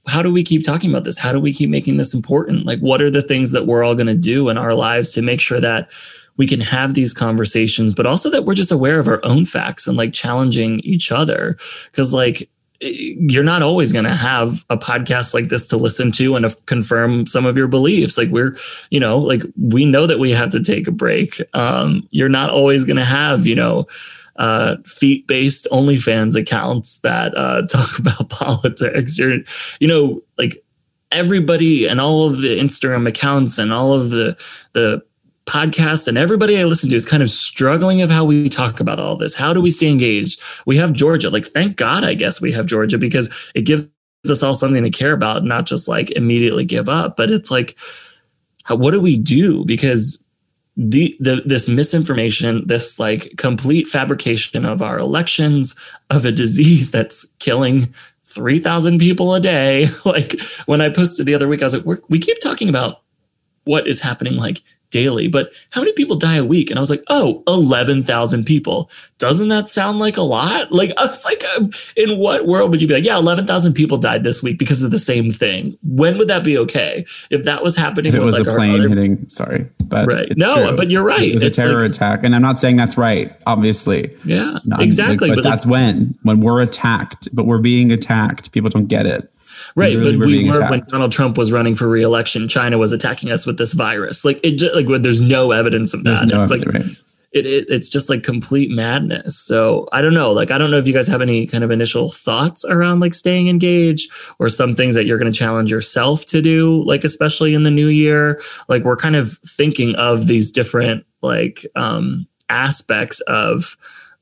how do we keep talking about this? How do we keep making this important? Like what are the things that we're all going to do in our lives to make sure that we can have these conversations, but also that we're just aware of our own facts and like challenging each other. Cause like, you're not always going to have a podcast like this to listen to and to confirm some of your beliefs. Like we're, you know, like we know that we have to take a break. Um, you're not always going to have, you know, uh, feet based OnlyFans accounts that uh, talk about politics. You're, you know, like everybody and all of the Instagram accounts and all of the the podcast and everybody I listen to is kind of struggling of how we talk about all this. How do we stay engaged? We have Georgia. Like, thank God, I guess we have Georgia because it gives us all something to care about, not just like immediately give up. But it's like, how, what do we do? Because the, the this misinformation, this like complete fabrication of our elections, of a disease that's killing 3,000 people a day. Like when I posted the other week, I was like, we keep talking about what is happening like daily, but how many people die a week? And I was like, oh, 11,000 people. Doesn't that sound like a lot? Like, I was like, um, in what world would you be like, yeah, 11,000 people died this week because of the same thing? When would that be okay? If that was happening, If it was like a plane other- hitting, sorry, but Right. No, true. but you're right. It was a terror like- attack, and I'm not saying that's right. Obviously, Yeah, Not- exactly. But, but like, that's when when we're attacked, but we're being attacked. People don't get it. Right, but we're we were when. Donald Trump was running for re-election. China was attacking us with this virus. Like it, just, like there's no evidence of that. no it's like right? it, it, it's just like complete madness. So I don't know. Like I don't know if you guys have any kind of initial thoughts around like staying engaged or some things that you're going to challenge yourself to do. Like especially in the new year. Like we're kind of thinking of these different like um, aspects of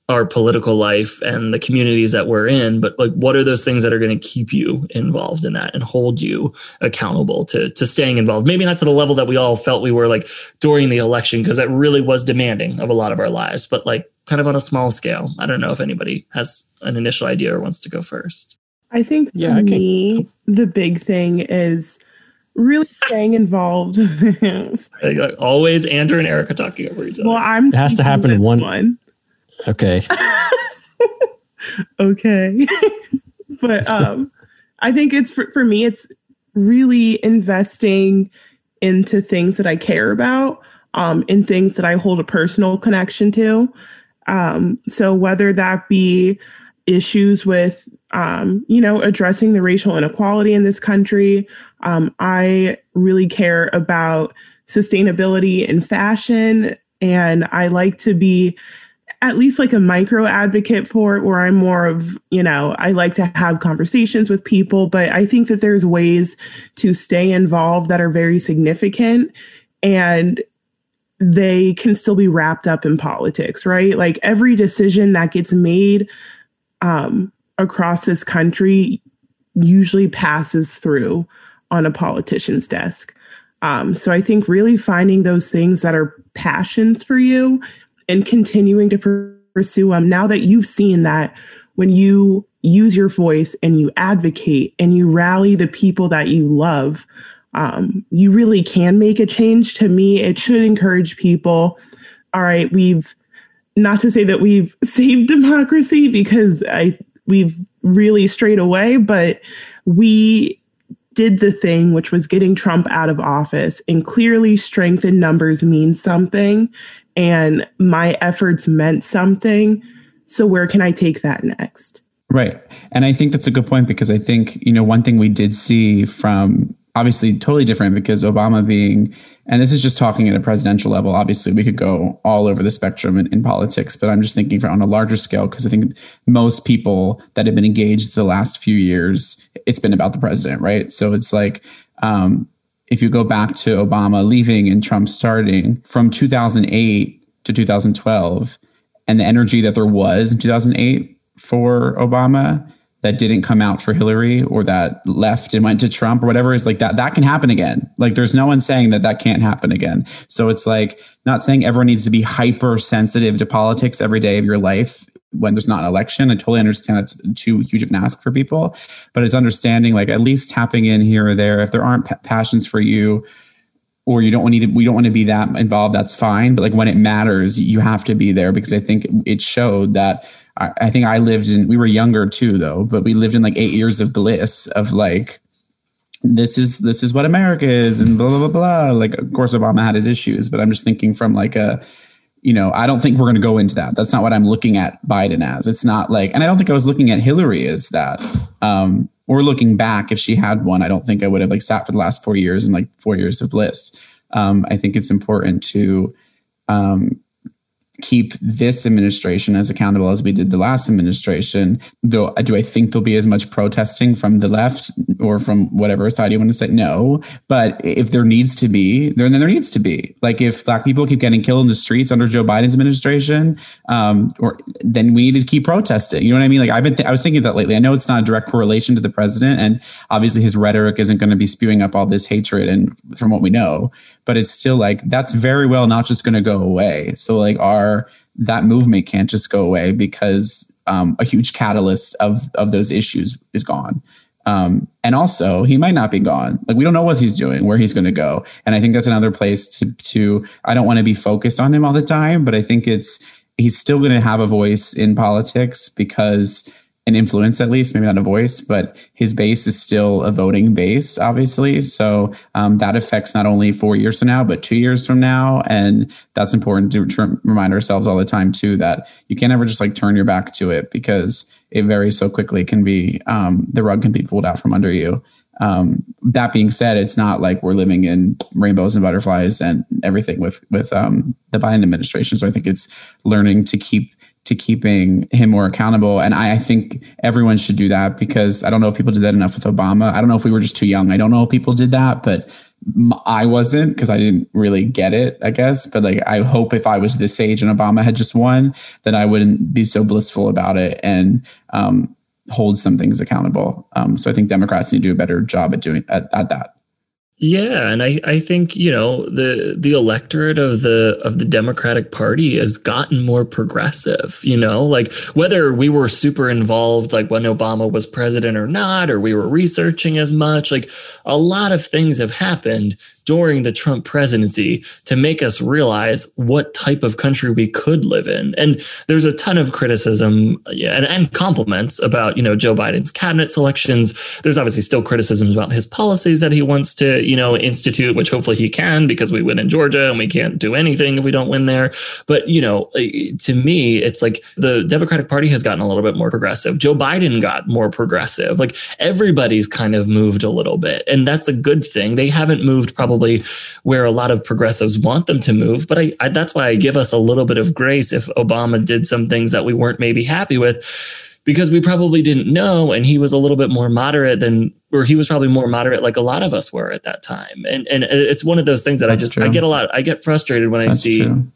our political life and the communities that we're in but like what are those things that are going to keep you involved in that and hold you accountable to to staying involved? Maybe not to the level that we all felt we were like during the election because that really was demanding of a lot of our lives but like kind of on a small scale. I don't know if anybody has an initial idea or wants to go first. I think Yeah, I can- me, the big thing is really staying involved. like, like, always andrew and erica talking over each other. Well, I'm It has to happen in one- Okay. okay but um i think it's for, for me it's really investing into things that i care about um in things that i hold a personal connection to um so whether that be issues with um you know addressing the racial inequality in this country um i really care about sustainability in fashion and i like to be at least like a micro advocate for it where I'm more of, you know, I like to have conversations with people, but I think that there's ways to stay involved that are very significant and they can still be wrapped up in politics, right? Like every decision that gets made um, across this country usually passes through on a politician's desk. Um, so I think really finding those things that are passions for you and continuing to pursue them now that you've seen that when you use your voice and you advocate and you rally the people that you love um, you really can make a change. To me it should encourage people. All right we've not to say that we've saved democracy because i we've really strayed away but we did the thing which was getting trump out of office. And clearly strength in numbers means something and my efforts meant something. So where can I take that next? Right. And I think that's a good point because I think, you know, one thing we did see from obviously totally different because Obama being, and this is just talking at a presidential level, obviously we could go all over the spectrum in, in politics, but I'm just thinking for on a larger scale because I think most people that have been engaged the last few years, it's been about the president, right? So it's like, um, if you go back to Obama leaving and Trump starting from 2008 to 2012, and the energy that there was in 2008 for Obama that didn't come out for Hillary or that left and went to Trump or whatever is like that that can happen again. Like there's no one saying that that can't happen again. So it's like not saying everyone needs to be hyper sensitive to politics every day of your life when there's not an election. I totally understand that's too huge of an ask for people, but it's understanding like at least tapping in here or there. If there aren't pa- passions for you or you don't want to we don't want to be that involved that's fine. But like when it matters you have to be there because i think it showed that I, I think i lived in we were younger too though but we lived in like eight years of bliss of like this is this is what america is and blah blah blah blah. Like of course obama had his issues but i'm just thinking from like a you know i don't think we're going to go into that. That's not what i'm looking at biden as. It's not like and i don't think i was looking at hillary as that. Um or looking back if she had one i don't think i would have like sat for the last four years and like four years of bliss. Um i think it's important to um keep this administration as accountable as we did the last administration. Though, do I think there'll be as much protesting from the left or from whatever side you want to say? No. But if there needs to be, then there needs to be. Like if black people keep getting killed in the streets under Joe Biden's administration, um, or then we need to keep protesting. You know what I mean? Like I've been, th- I was thinking that lately. I know it's not a direct correlation to the president, and obviously his rhetoric isn't going to be spewing up all this hatred, and from what we know, but it's still like that's very well not just going to go away. So like our that movement can't just go away because um, a huge catalyst of of those issues is gone. Um, and also, he might not be gone. Like we don't know what he's doing, where he's going to go. And I think that's another place to. to I don't want to be focused on him all the time, but I think it's he's still going to have a voice in politics because an influence at least, maybe not a voice, but his base is still a voting base, obviously. So um, that affects not only four years from now, but two years from now. And that's important to, remind ourselves all the time too, that you can't ever just like turn your back to it because it varies so quickly can be, um, the rug can be pulled out from under you. Um, that being said, it's not like we're living in rainbows and butterflies and everything with, with, um, the Biden administration. So I think it's learning to keep to keeping him more accountable. And I, I, think everyone should do that because I don't know if people did that enough with Obama. I don't know if we were just too young. I don't know if people did that, but I wasn't because I didn't really get it, I guess. But like, I hope if I was this age and Obama had just won, that I wouldn't be so blissful about it and um, hold some things accountable. Um, so I think Democrats need to do a better job at doing at, at that. Yeah, and I, I think you know the the electorate of the of the Democratic Party has gotten more progressive. You know, like whether we were super involved, like when Obama was president or not, or we were researching as much, like a lot of things have happened during the Trump presidency to make us realize what type of country we could live in. And there's a ton of criticism and, and compliments about, you know, Joe Biden's cabinet selections. There's obviously still criticisms about his policies that he wants to, you know, institute, which hopefully he can because we win in Georgia and we can't do anything if we don't win there. But, you know, uh, to me, it's like the Democratic Party has gotten a little bit more progressive. Joe Biden got more progressive. Like everybody's kind of moved a little bit. And that's a good thing. They haven't moved probably probably where a lot of progressives want them to move. But I, I, that's why I give us a little bit of grace if Obama did some things that we weren't maybe happy with because we probably didn't know and he was a little bit more moderate than or he was probably more moderate like a lot of us were at that time and and it's one of those things that that's i just true. i get a lot i get frustrated when that's i see true.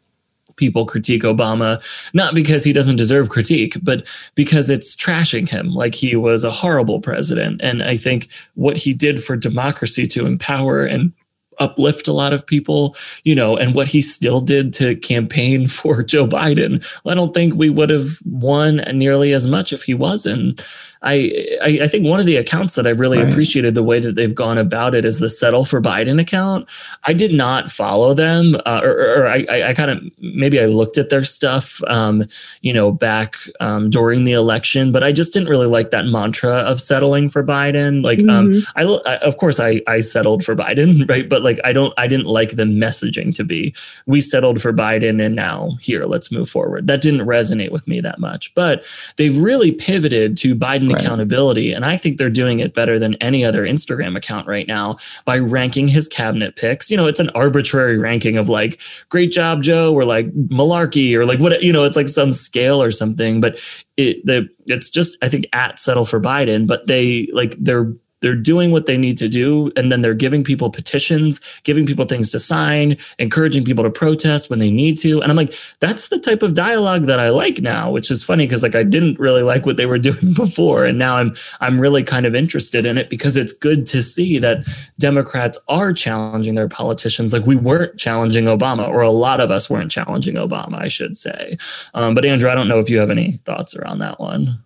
people critique obama not because he doesn't deserve critique but because it's trashing him like he was a horrible president and i think what he did for democracy to empower and uplift a lot of people, you know, and what he still did to campaign for Joe Biden. I don't think we would have won nearly as much if he wasn't. I, I, I think one of the accounts that I've really right. appreciated the way that they've gone about it is the settle for Biden account. I did not follow them, uh, or, or, I, I kind of maybe I looked at their stuff, um, you know, back um, during the election, but I just didn't really like that mantra of settling for Biden. Like, um, mm-hmm. um, I, I, of course I I settled for Biden, right? But like I don't I didn't like the messaging to be we settled for Biden and now here let's move forward. That didn't resonate with me that much, but they've really pivoted to Biden right. accountability. And I think they're doing it better than any other Instagram account right now by ranking his cabinet picks. You know, it's an arbitrary ranking of like, great job, Joe, or like malarkey, or like what, you know, it's like some scale or something. But it, the, it's just, I think, at settle for Biden, but they like, they're, they're doing what they need to do and then they're giving people petitions giving people things to sign encouraging people to protest when they need to. And i'm like that's the type of dialogue that i like now which is funny because like i didn't really like what they were doing before and now i'm i'm really kind of interested in it because it's good to see that democrats are challenging their politicians like we weren't challenging obama or a lot of us weren't challenging obama i should say. Um, but andrew i don't know if you have any thoughts around that one.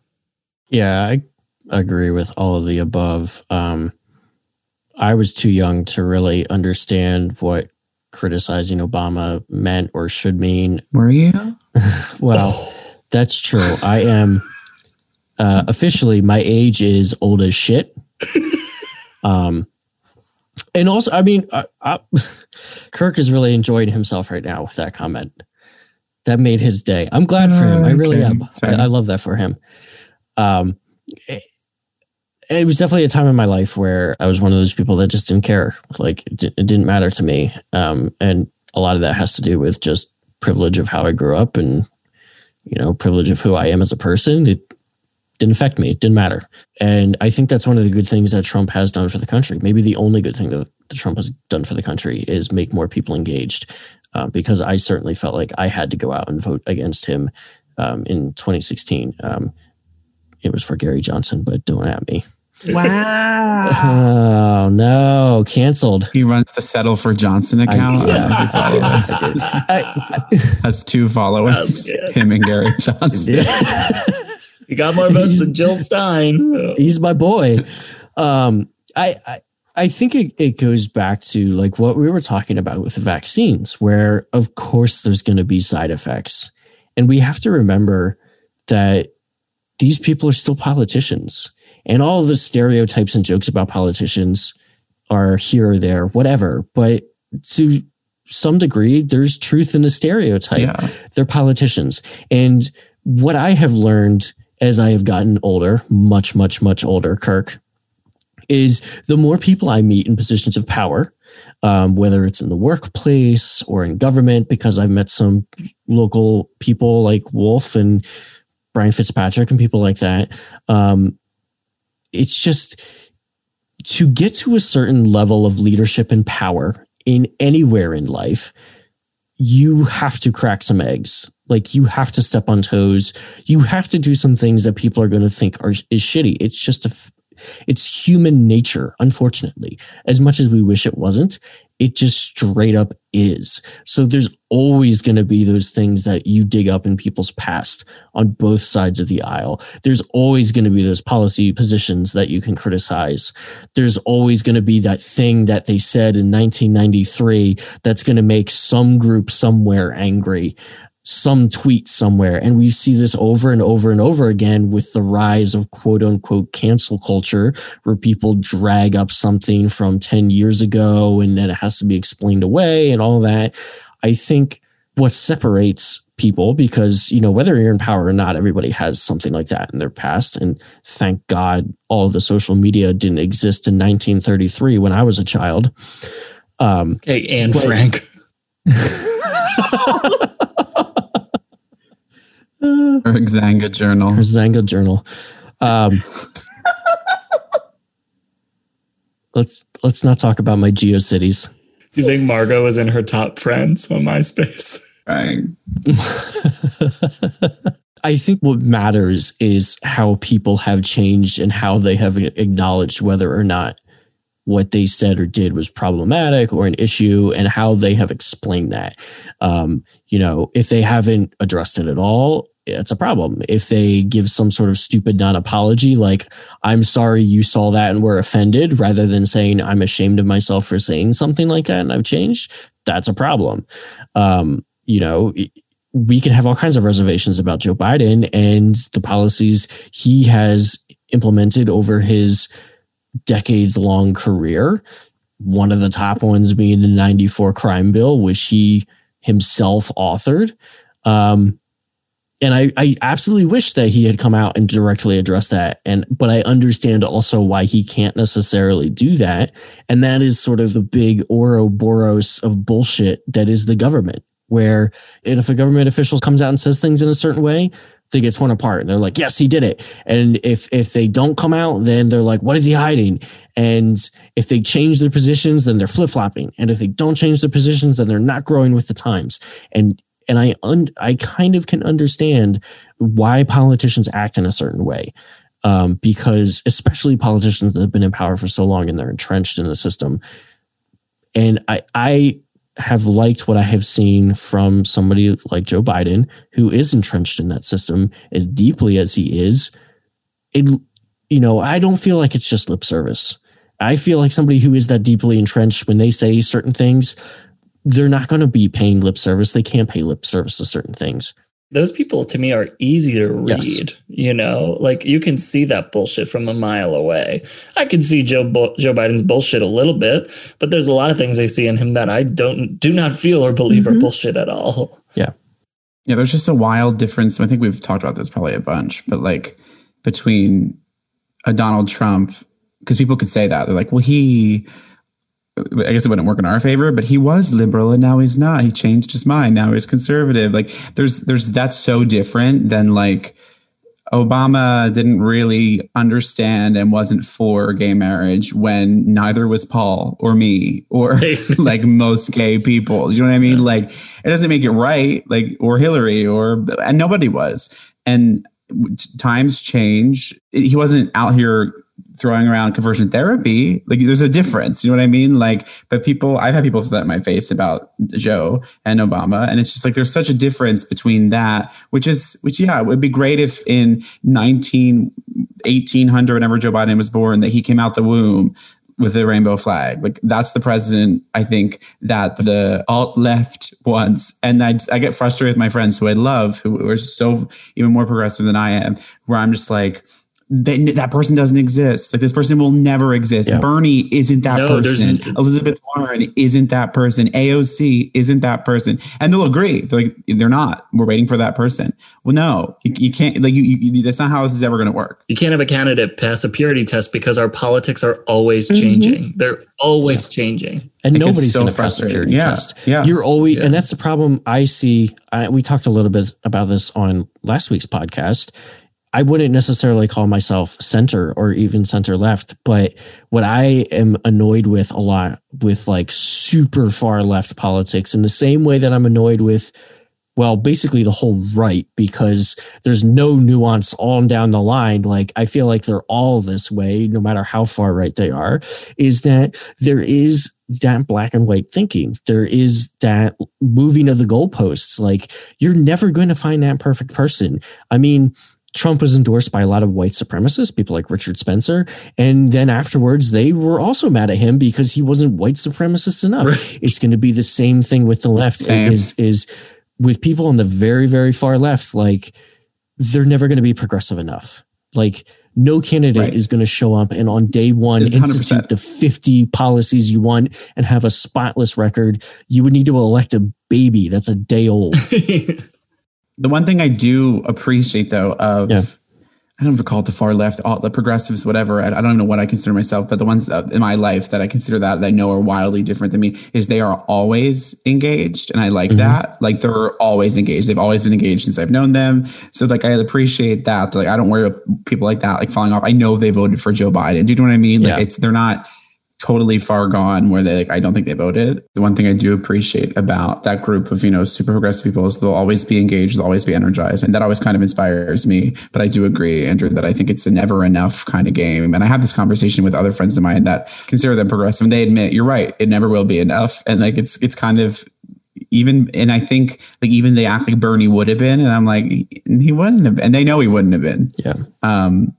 Yeah i agree with all of the above. Um, I was too young to really understand what criticizing Obama meant or should mean. Were you? well, that's true. I am uh, officially my age is old as shit. Um, and also, I mean, I, I, Kirk is really enjoying himself right now with that comment. That made his day. I'm glad for him. I really am. I, I, love that for him. Um, it was definitely a time in my life where I was one of those people that just didn't care. Like it, it didn't matter to me. Um, and a lot of that has to do with just privilege of how I grew up and, you know, privilege of who I am as a person. It didn't affect me. It didn't matter. And I think that's one of the good things that Trump has done for the country. Maybe the only good thing that, that Trump has done for the country is make more people engaged. Uh, because I certainly felt like I had to go out and vote against him um, in 2016. Um, it was for Gary Johnson, but don't at me. Wow. oh no, canceled. He runs the settle for Johnson account. I, That's two followers. Him and Gary Johnson. he got more votes than Jill Stein. He's my boy. Um, I, I I think it, it goes back to like what we were talking about with the vaccines, where of course there's going to be side effects. And we have to remember that these people are still politicians and all the stereotypes and jokes about politicians are here or there, whatever. But to some degree, there's truth in the stereotype. Yeah. They're politicians. And what I have learned as I have gotten older, much, much, much older, Kirk, is the more people I meet in positions of power, um, whether it's in the workplace or in government, because I've met some local people like Wolf and Brian Fitzpatrick and people like that. Um, it's just to get to a certain level of leadership and power in anywhere in life, you have to crack some eggs. Like you have to step on toes. You have to do some things that people are going to think are is shitty. It's just a it's human nature, unfortunately. As much as we wish it wasn't, it just straight up is. So there's always going to be those things that you dig up in people's past on both sides of the aisle. There's always going to be those policy positions that you can criticize. There's always going to be that thing that they said in 1993 that's going to make some group somewhere angry some tweet somewhere. And we see this over and over and over again with the rise of quote unquote cancel culture, where people drag up something from 10 years ago and then it has to be explained away and all that. I think what separates people, because, you know, whether you're in power or not, everybody has something like that in their past. And thank God all the social media didn't exist in 1933 when I was a child. Um, hey, and but, Frank. or Xanga Journal. Or Xanga Journal. Um, let's let's not talk about my GeoCities. Do you think Margot was in her top friends on MySpace? Right. I think what matters is how people have changed and how they have acknowledged whether or not what they said or did was problematic or an issue and how they have explained that. Um, you know, if they haven't addressed it at all, it's a problem. If they give some sort of stupid non apology, like, I'm sorry you saw that and were offended, rather than saying, I'm ashamed of myself for saying something like that and I've changed, that's a problem. Um, you know, we can have all kinds of reservations about Joe Biden and the policies he has implemented over his decades long career. One of the top ones being the 94 crime bill, which he himself authored. Um, and I, I absolutely wish that he had come out and directly addressed that. And but i understand also why he can't necessarily do that. And that is sort of the big ouroboros of bullshit that is the government where if a government official comes out and says things in a certain way they get torn apart. And they're like yes he did it. And if if they don't come out then they're like what is he hiding? And if they change their positions then they're flip-flopping. And if they don't change their positions then they're not growing with the times. And and I un- I kind of can understand why politicians act in a certain way. Um, because especially politicians that have been in power for so long and they're entrenched in the system. And I, I have liked what I have seen from somebody like Joe Biden, who is entrenched in that system as deeply as he is. It, you know, I don't feel like it's just lip service. I feel like somebody who is that deeply entrenched when they say certain things, they're not going to be paying lip service. They can't pay lip service to certain things. Those people to me are easy to read. Yes. You know, like you can see that bullshit from a mile away. I can see Joe Bo- Joe Biden's bullshit a little bit, but there's a lot of things I see in him that I don't do not feel or believe mm-hmm. are bullshit at all. Yeah. Yeah, there's just a wild difference. I think we've talked about this probably a bunch, but like between a Donald Trump, because people could say that they're like, well, he I guess it wouldn't work in our favor, but he was liberal and now he's not. He changed his mind. Now he's conservative. Like there's there's that's so different than like Obama didn't really understand and wasn't for gay marriage when neither was Paul or me or like most gay people. You know what I mean? Like it doesn't make it right, like or Hillary or and nobody was. And times change. He wasn't out here throwing around conversion therapy. Like there's a difference. You know what I mean? Like, but people, I've had people throw that in my face about Joe and Obama. And it's just like there's such a difference between that, which is, which, yeah, it would be great if in 19, 1800, whenever Joe Biden was born, that he came out the womb with the rainbow flag. Like that's the president, I think, that the alt left wants. And I, I get frustrated with my friends who I love, who are so even more progressive than I am, where I'm just like, they, that person doesn't exist. Like this person will never exist. Yeah. Bernie isn't that No, person. Elizabeth Warren isn't that person. AOC isn't that person. And they'll agree. They're like, they're not. We're waiting for that person. Well, no, you, you can't. Like, you, you, that's not how this is ever going to work. You can't have a candidate pass a purity test because our politics are always Mm-hmm. changing. They're always changing. and Like, it's nobody's so going to pass a purity Yeah, test. yeah. You're always, Yeah. and that's the problem I see. I, we talked a little bit about this on last week's podcast. I wouldn't necessarily call myself center or even center left, but what I am annoyed with a lot with like super far left politics in the same way that I'm annoyed with well, basically the whole right because there's no nuance on down the line. Like I feel like they're all this way, no matter how far right they are, is that there is that black and white thinking. There is that moving of the goalposts. Like you're never going to find that perfect person. I mean, Trump was endorsed by a lot of white supremacists, people like Richard Spencer. And then afterwards, they were also mad at him because he wasn't white supremacist enough. Right. It's going to be the same thing with the left. Same. Is is with people on the very, very far left, like they're never going to be progressive enough. Like no candidate Right. is going to show up and on day one It's 100%. institute the 50 policies you want and have a spotless record. You would need to elect a baby that's a day old. The one thing I do appreciate though of Yeah. I don't know if call it the far left, all the progressives, whatever. I, I don't even know what I consider myself, but the ones that, in my life that I consider that that I know are wildly different than me is they are always engaged, and I like Mhm. that. Like they're always engaged. They've always been engaged since I've known them. So like I appreciate that. Like I don't worry about people like that like falling off. I know they voted for Joe Biden. Do you know what I mean? Like Yeah. it's they're not totally far gone where they like I don't think they voted. The one thing I do appreciate about that group of, you know, super progressive people is they'll always be engaged, they'll always be energized. And that always kind of inspires me. But I do agree, Andrew, that I think it's a never enough kind of game. And I have this conversation with other friends of mine that consider them progressive and they admit you're right, it never will be enough. And like it's it's kind of even and I think like even they act like Bernie would have been, and I'm like, he wouldn't have been. And they know he wouldn't have been. Yeah. Um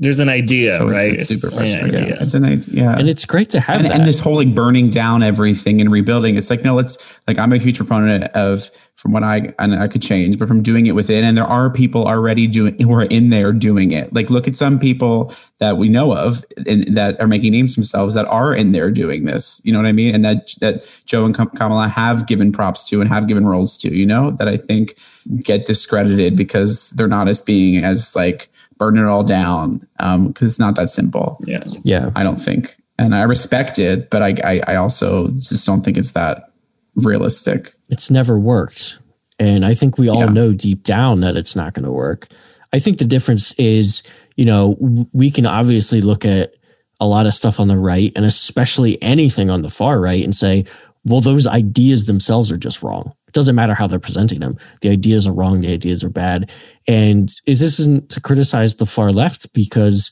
There's an idea, so right? it's, super an frustrating. idea. It's an idea. Yeah. And it's great to have and, that. and this whole like burning down everything and rebuilding it's like no let's like i'm a huge proponent of from what i and i could change but from doing it within and there are people already doing who are in there doing it like look at some people that we know of and that are making names themselves that are in there doing this you know what i mean and that that joe and kamala have given props to and have given roles to you know that i think get discredited because they're not as being as like burn it all down um because it's not that simple yeah. yeah. I don't think. And I respect it, but I, I, I also just don't think it's that realistic. it's never worked. And I think we all Yeah. know deep down that it's not going to work. I think the difference is, you know, we can obviously look at a lot of stuff on the right and especially anything on the far right and say, well, those ideas themselves are just wrong. Doesn't matter how they're presenting them. The ideas are wrong. The ideas are bad. And is this isn't to criticize the far left because,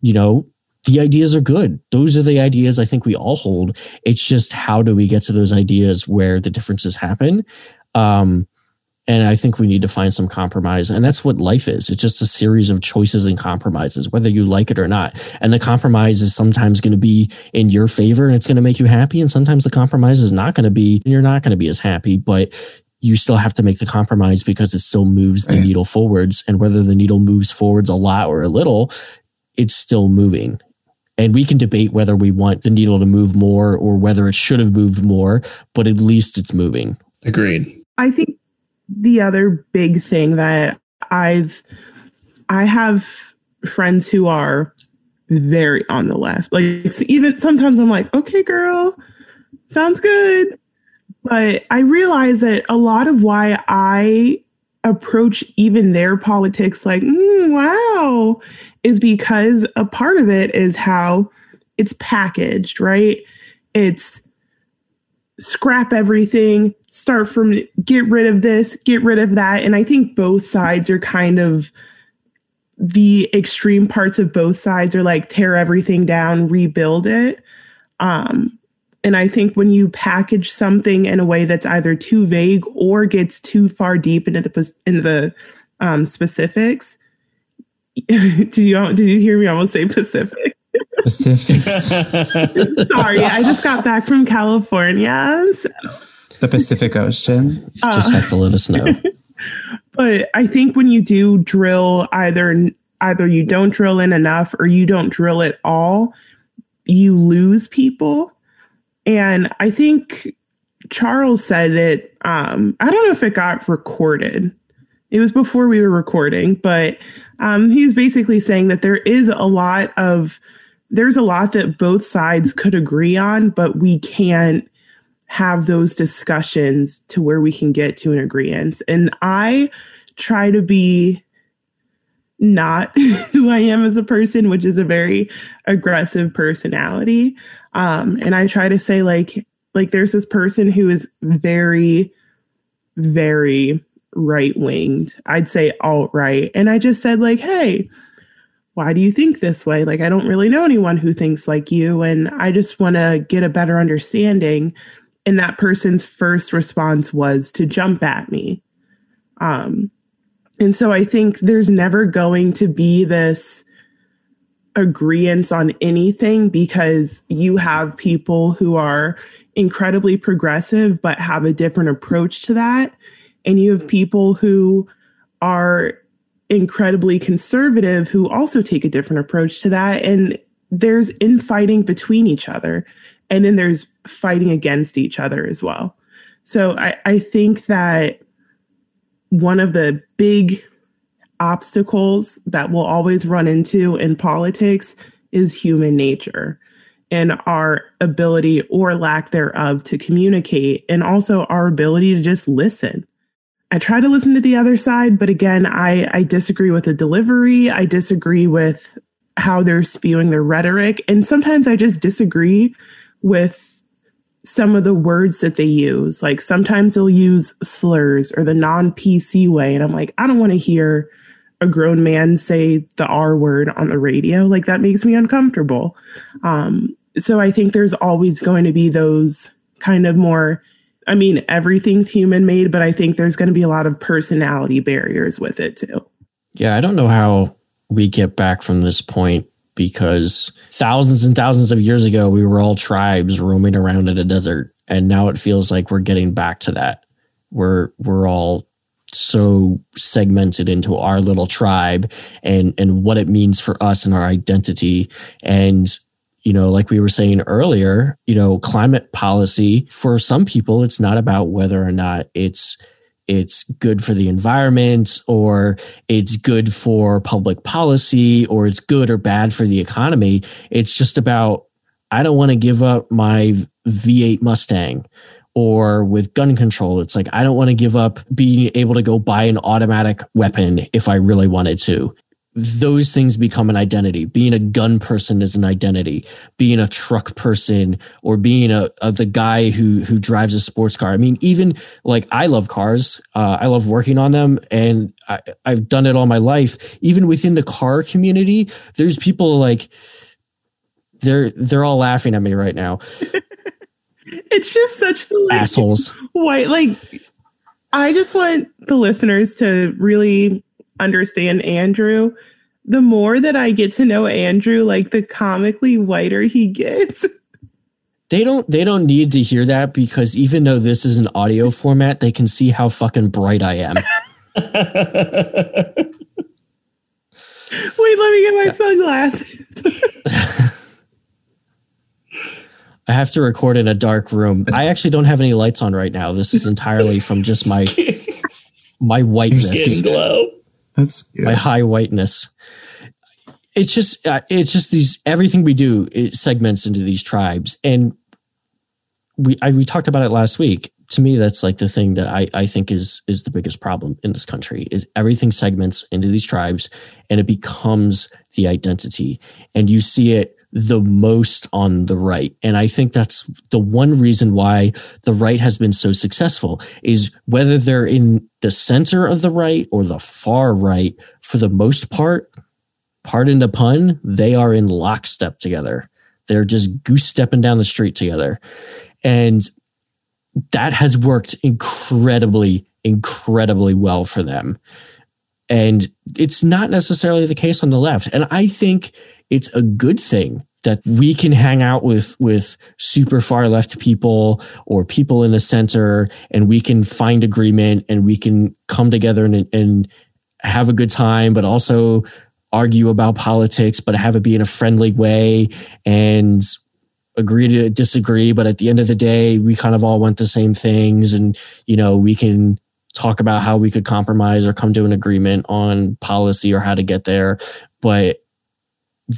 you know, the ideas are good. Those are the ideas I think we all hold. It's just how do we get to those ideas where the differences happen? Um, and I think we need to find some compromise. And that's what life is. It's just a series of choices and compromises, whether you like it or not. And the compromise is sometimes going to be in your favor and it's going to make you happy. And sometimes the compromise is not going to be, and you're not going to be as happy, but you still have to make the compromise because it still moves the Right. needle forwards. And whether the needle moves forwards a lot or a little, it's still moving. And we can debate whether we want the needle to move more or whether it should have moved more, but at least it's moving. Agreed. I think the other big thing that I've I have friends who are very on the left. Like even sometimes I'm like, okay, girl, sounds good. But I realize that a lot of why I approach even their politics like, mm, wow, is because a part of it is how it's packaged, right? It's scrap everything, start from get rid of this, get rid of that. And I think both sides are kind of the extreme parts of both sides are like tear everything down, rebuild it. Um, and I think when you package something in a way that's either too vague or gets too far deep into the into the um, specifics, did you did you hear me almost say Pacific? Pacific. Sorry, I just got back from California. So. The Pacific Ocean. Just have to let us know. but I think when you do drill, either either you don't drill in enough or you don't drill at all, you lose people. And I think Charles said it. Um, I don't know if it got recorded. It was before we were recording, but um, he's basically saying that there is a lot of there's a lot that both sides could agree on, but we can't have those discussions to where we can get to an agreement. And I try to be not who I am as a person, which is a very aggressive personality. Um, and I try to say like like there's this person who is very, very right winged. I'd say alt right. And I just said, like, hey, why do you think this way? Like, I don't really know anyone who thinks like you. And I just want to get a better understanding. And that person's first response was to jump at me. Um, and so I think there's never going to be this agreement on anything because you have people who are incredibly progressive but have a different approach to that. And you have people who are incredibly conservative who also take a different approach to that. And there's infighting between each other. And then there's fighting against each other as well. So I, I think that one of the big obstacles that we'll always run into in politics is human nature and our ability or lack thereof to communicate, and also our ability to just listen. I try to listen to the other side, but again, I, I disagree with the delivery. I disagree with how they're spewing their rhetoric. And sometimes I just disagree with some of the words that they use. Like sometimes they'll use slurs or the non PC way. And I'm like, I don't want to hear a grown man say the R word on the radio. Like that makes me uncomfortable. Um, so I think there's always going to be those kind of more, I mean, everything's human made, but I think there's going to be a lot of personality barriers with it too. Yeah, I don't know how we get back from this point because thousands and thousands of years ago, we were all tribes roaming around in a desert. And now it feels like we're getting back to that. We're, we're all so segmented into our little tribe and, and what it means for us and our identity. And, you know, like we were saying earlier, you know, climate policy for some people, it's not about whether or not it's, it's good for the environment or it's good for public policy or it's good or bad for the economy. It's just about, I don't want to give up my V8 Mustang or with gun control. It's like, I don't want to give up being able to go buy an automatic weapon if I really wanted to those things become an identity. Being a gun person is an identity. Being a truck person or being a, a, the guy who who drives a sports car. I mean, even like I love cars. Uh, I love working on them, and I, I've done it all my life. Even within the car community, there's people like they're they're all laughing at me right now. it's just such like, assholes. White like. I just want the listeners to really understand Andrew, the more that I get to know Andrew, like the comically whiter he gets. They don't they don't need to hear that because even though this is an audio format, they can see how fucking bright I am. Wait, let me get my sunglasses. I have to record in a dark room. I actually don't have any lights on right now. This is entirely from just my my whiteness. Skin glow. That's good. my high whiteness. It's just uh, it's just these everything we do it segments into these tribes, and we I, we talked about it last week. To me, that's like the thing that I I think is is the biggest problem in this country is everything segments into these tribes, and it becomes the identity, and you see it the most on the right. And I think that's the one reason why the right has been so successful is whether they're in the center of the right or the far right, for the most part, pardon the pun, they are in lockstep together. They're just goose stepping down the street together. And that has worked incredibly, incredibly well for them. And it's not necessarily the case on the left. And I think it's a good thing that we can hang out with with super far left people or people in the center and we can find agreement and we can come together and, and have a good time but also argue about politics but have it be in a friendly way and agree to disagree but at the end of the day we kind of all want the same things and you know we can talk about how we could compromise or come to an agreement on policy or how to get there. But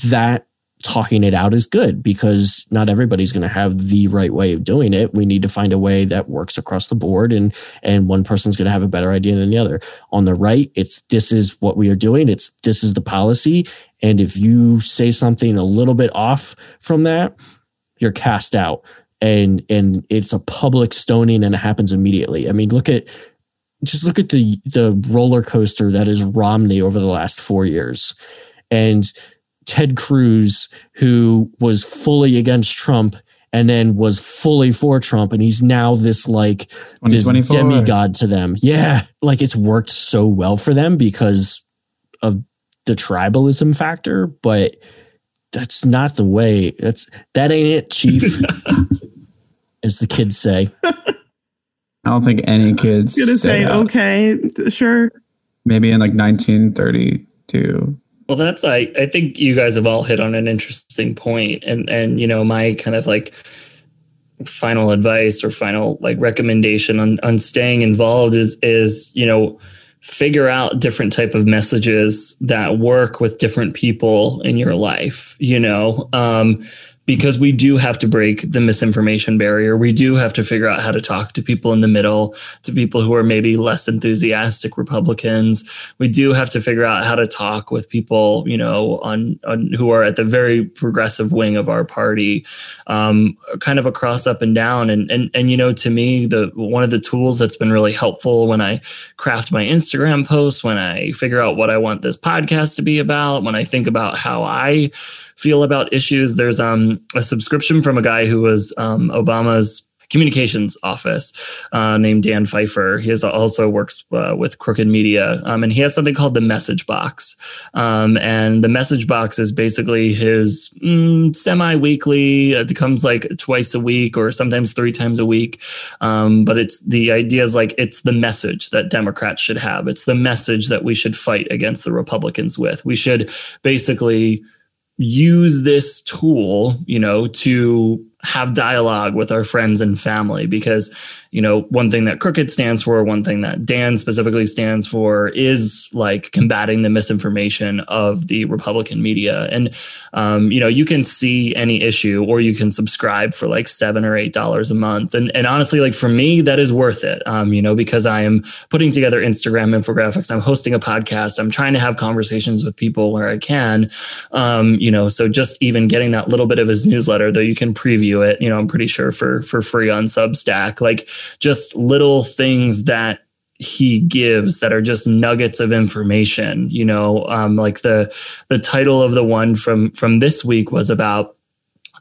that talking it out is good because not everybody's going to have the right way of doing it. We need to find a way that works across the board and and one person's going to have a better idea than the other. On the right, it's this is what we are doing. It's this is the policy and if you say something a little bit off from that, you're cast out. And and it's a public stoning and it happens immediately. I mean, look at just look at the the roller coaster that is Romney over the last four years, and Ted Cruz, who was fully against Trump and then was fully for Trump, and he's now this like this demigod to them. Yeah, like it's worked so well for them because of the tribalism factor, but that's not the way. That's that ain't it, Chief, as the kids say. I don't think any kids. gonna say, say okay, sure. Maybe in like 1932. Well, that's I. I think you guys have all hit on an interesting point, and and you know my kind of like final advice or final like recommendation on on staying involved is is you know figure out different type of messages that work with different people in your life you know um because we do have to break the misinformation barrier. We do have to figure out how to talk to people in the middle, to people who are maybe less enthusiastic Republicans. We do have to figure out how to talk with people, you know, on, on who are at the very progressive wing of our party, um, kind of across up and down. And and and you know, to me, the one of the tools that's been really helpful when I craft my Instagram posts, when I figure out what I want this podcast to be about, when I think about how I feel about issues. There's um, a subscription from a guy who was um, Obama's communications office uh, named Dan Pfeiffer. He has also works uh, with Crooked Media, um, and he has something called the Message Box. Um, and the Message Box is basically his mm, semi-weekly. It comes like twice a week or sometimes three times a week. Um, but it's the idea is like it's the message that Democrats should have. It's the message that we should fight against the Republicans with. We should basically use this tool, you know, to have dialogue with our friends and family because you know one thing that crooked stands for one thing that dan specifically stands for is like combating the misinformation of the republican media and um, you know you can see any issue or you can subscribe for like seven or eight dollars a month and, and honestly like for me that is worth it um, you know because i am putting together instagram infographics i'm hosting a podcast i'm trying to have conversations with people where i can um, you know so just even getting that little bit of his newsletter though you can preview it. You know, I'm pretty sure for for free on Substack. Like just little things that he gives that are just nuggets of information you know um, like the the title of the one from from this week was about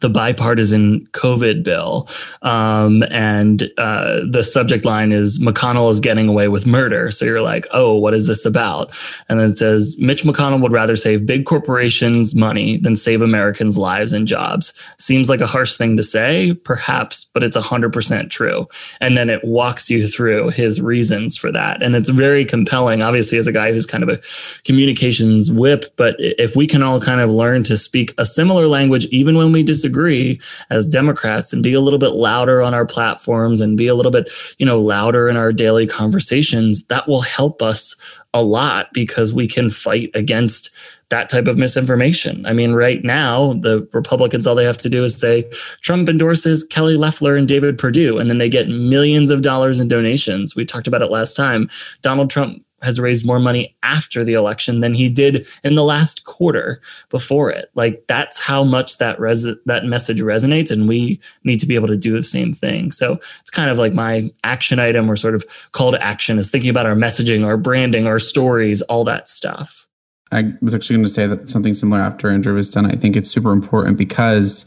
the bipartisan COVID bill. Um, and uh, the subject line is McConnell is getting away with murder. So you're like, oh, what is this about? And then it says Mitch McConnell would rather save big corporations money than save Americans' lives and jobs. Seems like a harsh thing to say, perhaps, but it's 100% true. And then it walks you through his reasons for that. And it's very compelling, obviously, as a guy who's kind of a communications whip. But if we can all kind of learn to speak a similar language, even when we disagree, disagree as Democrats and be a little bit louder on our platforms and be a little bit, you know, louder in our daily conversations, that will help us a lot because we can fight against that type of misinformation. I mean, right now, the Republicans, all they have to do is say Trump endorses Kelly Loeffler and David Perdue, and then they get millions of dollars in donations. We talked about it last time. Donald Trump has raised more money after the election than he did in the last quarter before it. Like that's how much that res- that message resonates, and we need to be able to do the same thing. So it's kind of like my action item or sort of call to action is thinking about our messaging, our branding, our stories, all that stuff. I was actually going to say that something similar after Andrew was done. I think it's super important because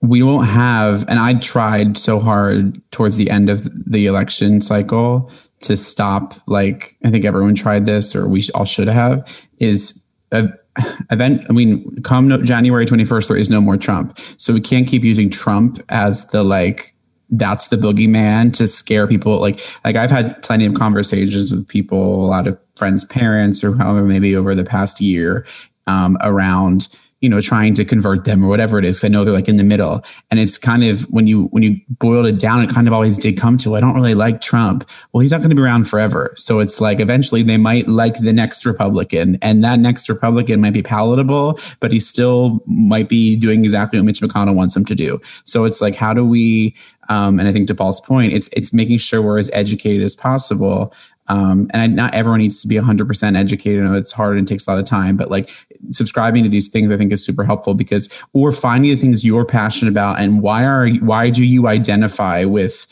we won't have, and I tried so hard towards the end of the election cycle to stop, like, I think everyone tried this, or we all should have, is a event. I mean, come no, January 21st, there is no more Trump. So we can't keep using Trump as the like, that's the boogeyman to scare people. Like, like I've had plenty of conversations with people, a lot of friends' parents, or however, maybe over the past year, um, around you know trying to convert them or whatever it is i know they're like in the middle. And it's kind of when you when you boiled it down it kind of always did come to i don't really like trump. Well he's not going to be around forever. So it's like eventually they might like the next republican and that next republican might be palatable but he still might be doing exactly what mitch mcconnell wants him to do. So it's like how do we um, and I think to Paul's point, it's it's making sure we're as educated as possible um, and not everyone needs to be 100% educated. I know it's hard and takes a lot of time, but like subscribing to these things, I think is super helpful because, or finding the things you're passionate about and why are, why do you identify with,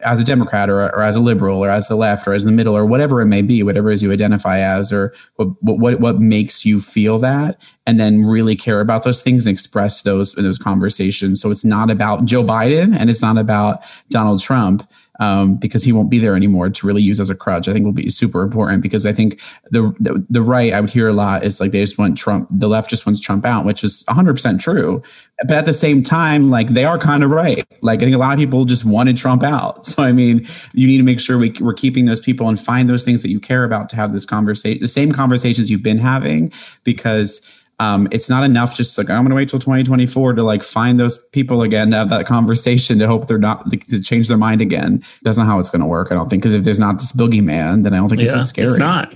as a Democrat or, or as a liberal or as the left or as the middle or whatever it may be, whatever it is you identify as, or what, what, what makes you feel that, and then really care about those things and express those in those conversations. So it's not about Joe Biden and it's not about Donald Trump um, because he won't be there anymore to really use as a crutch. I think will be super important because I think the, the, the right I would hear a lot is like they just want Trump. The left just wants Trump out, which is 100 percent true. But at the same time, like they are kind of right. Like I think a lot of people just wanted Trump out. So I mean, you need to make sure we, we're keeping those people and find those things that you care about to have this conversation, the same conversations you've been having, because um, it's not enough just like I'm going to wait till 2024 to like find those people again to have that conversation to hope they're not to change their mind again. That's not how it's going to work. I don't think because if there's not this boogeyman, then I don't think yeah, it's as scary. It's not,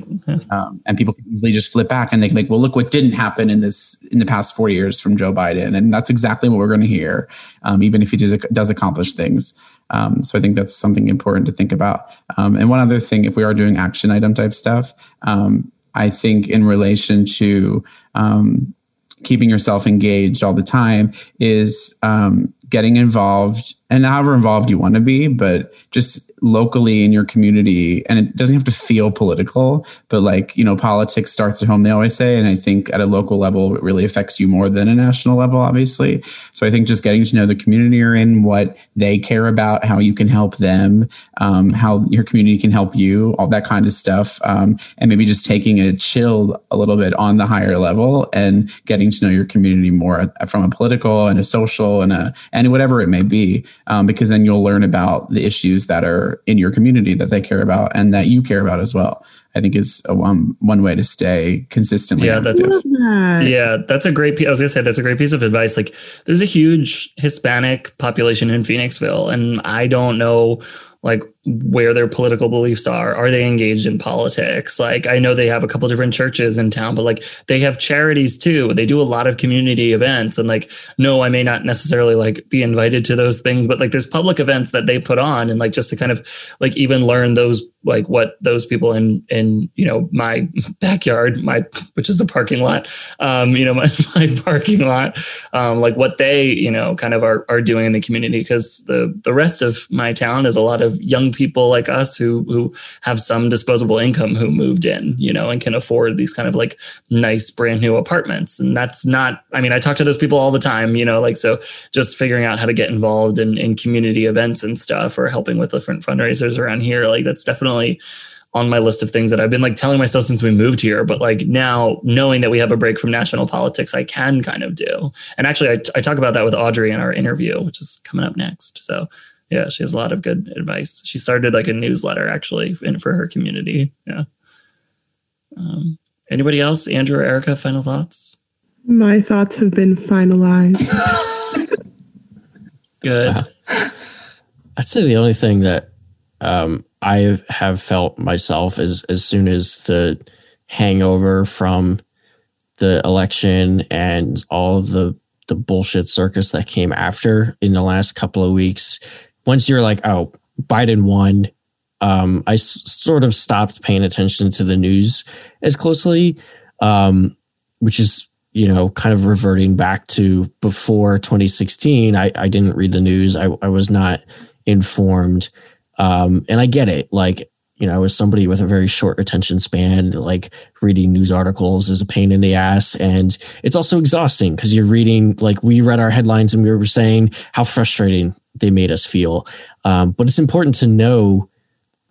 um, and people can easily just flip back and they can like, well, look what didn't happen in this in the past four years from Joe Biden, and that's exactly what we're going to hear, um, even if he does, does accomplish things. Um, so I think that's something important to think about. Um, and one other thing, if we are doing action item type stuff, um, I think in relation to um, keeping yourself engaged all the time is um, getting involved and however involved you want to be, but just locally in your community. And it doesn't have to feel political, but like, you know, politics starts at home, they always say. And I think at a local level, it really affects you more than a national level, obviously. So I think just getting to know the community you're in, what they care about, how you can help them, um, how your community can help you, all that kind of stuff. Um, and maybe just taking a chill a little bit on the higher level and getting to know your community more from a political and a social and a, and whatever it may be um, because then you'll learn about the issues that are in your community that they care about and that you care about as well. I think is a, um, one way to stay consistently. Yeah, that's that. yeah, that's a great. I was gonna say that's a great piece of advice. Like, there's a huge Hispanic population in Phoenixville, and I don't know like where their political beliefs are. Are they engaged in politics? Like I know they have a couple different churches in town, but like they have charities too. They do a lot of community events and like no, I may not necessarily like be invited to those things, but like there's public events that they put on and like just to kind of like even learn those like what those people in in you know my backyard, my which is a parking lot, um, you know, my, my parking lot, um, like what they, you know, kind of are are doing in the community because the the rest of my town is a lot of young people like us who who have some disposable income who moved in, you know, and can afford these kind of like nice brand new apartments. And that's not I mean, I talk to those people all the time, you know, like so just figuring out how to get involved in, in community events and stuff or helping with different fundraisers around here, like that's definitely on my list of things that I've been like telling myself since we moved here. But like now, knowing that we have a break from national politics, I can kind of do. And actually, I, I talk about that with Audrey in our interview, which is coming up next. So yeah, she has a lot of good advice. She started like a newsletter actually in, for her community. Yeah. Um, anybody else? Andrew or Erica, final thoughts? My thoughts have been finalized. good. Uh, I'd say the only thing that um, I have felt myself is as soon as the hangover from the election and all the the bullshit circus that came after in the last couple of weeks once you're like, oh, Biden won, um, I s- sort of stopped paying attention to the news as closely, um, which is you know kind of reverting back to before 2016. I, I didn't read the news. I, I was not informed, um, and I get it. Like you know, I was somebody with a very short attention span, like reading news articles is a pain in the ass. And it's also exhausting because you're reading, like, we read our headlines and we were saying how frustrating they made us feel. Um, but it's important to know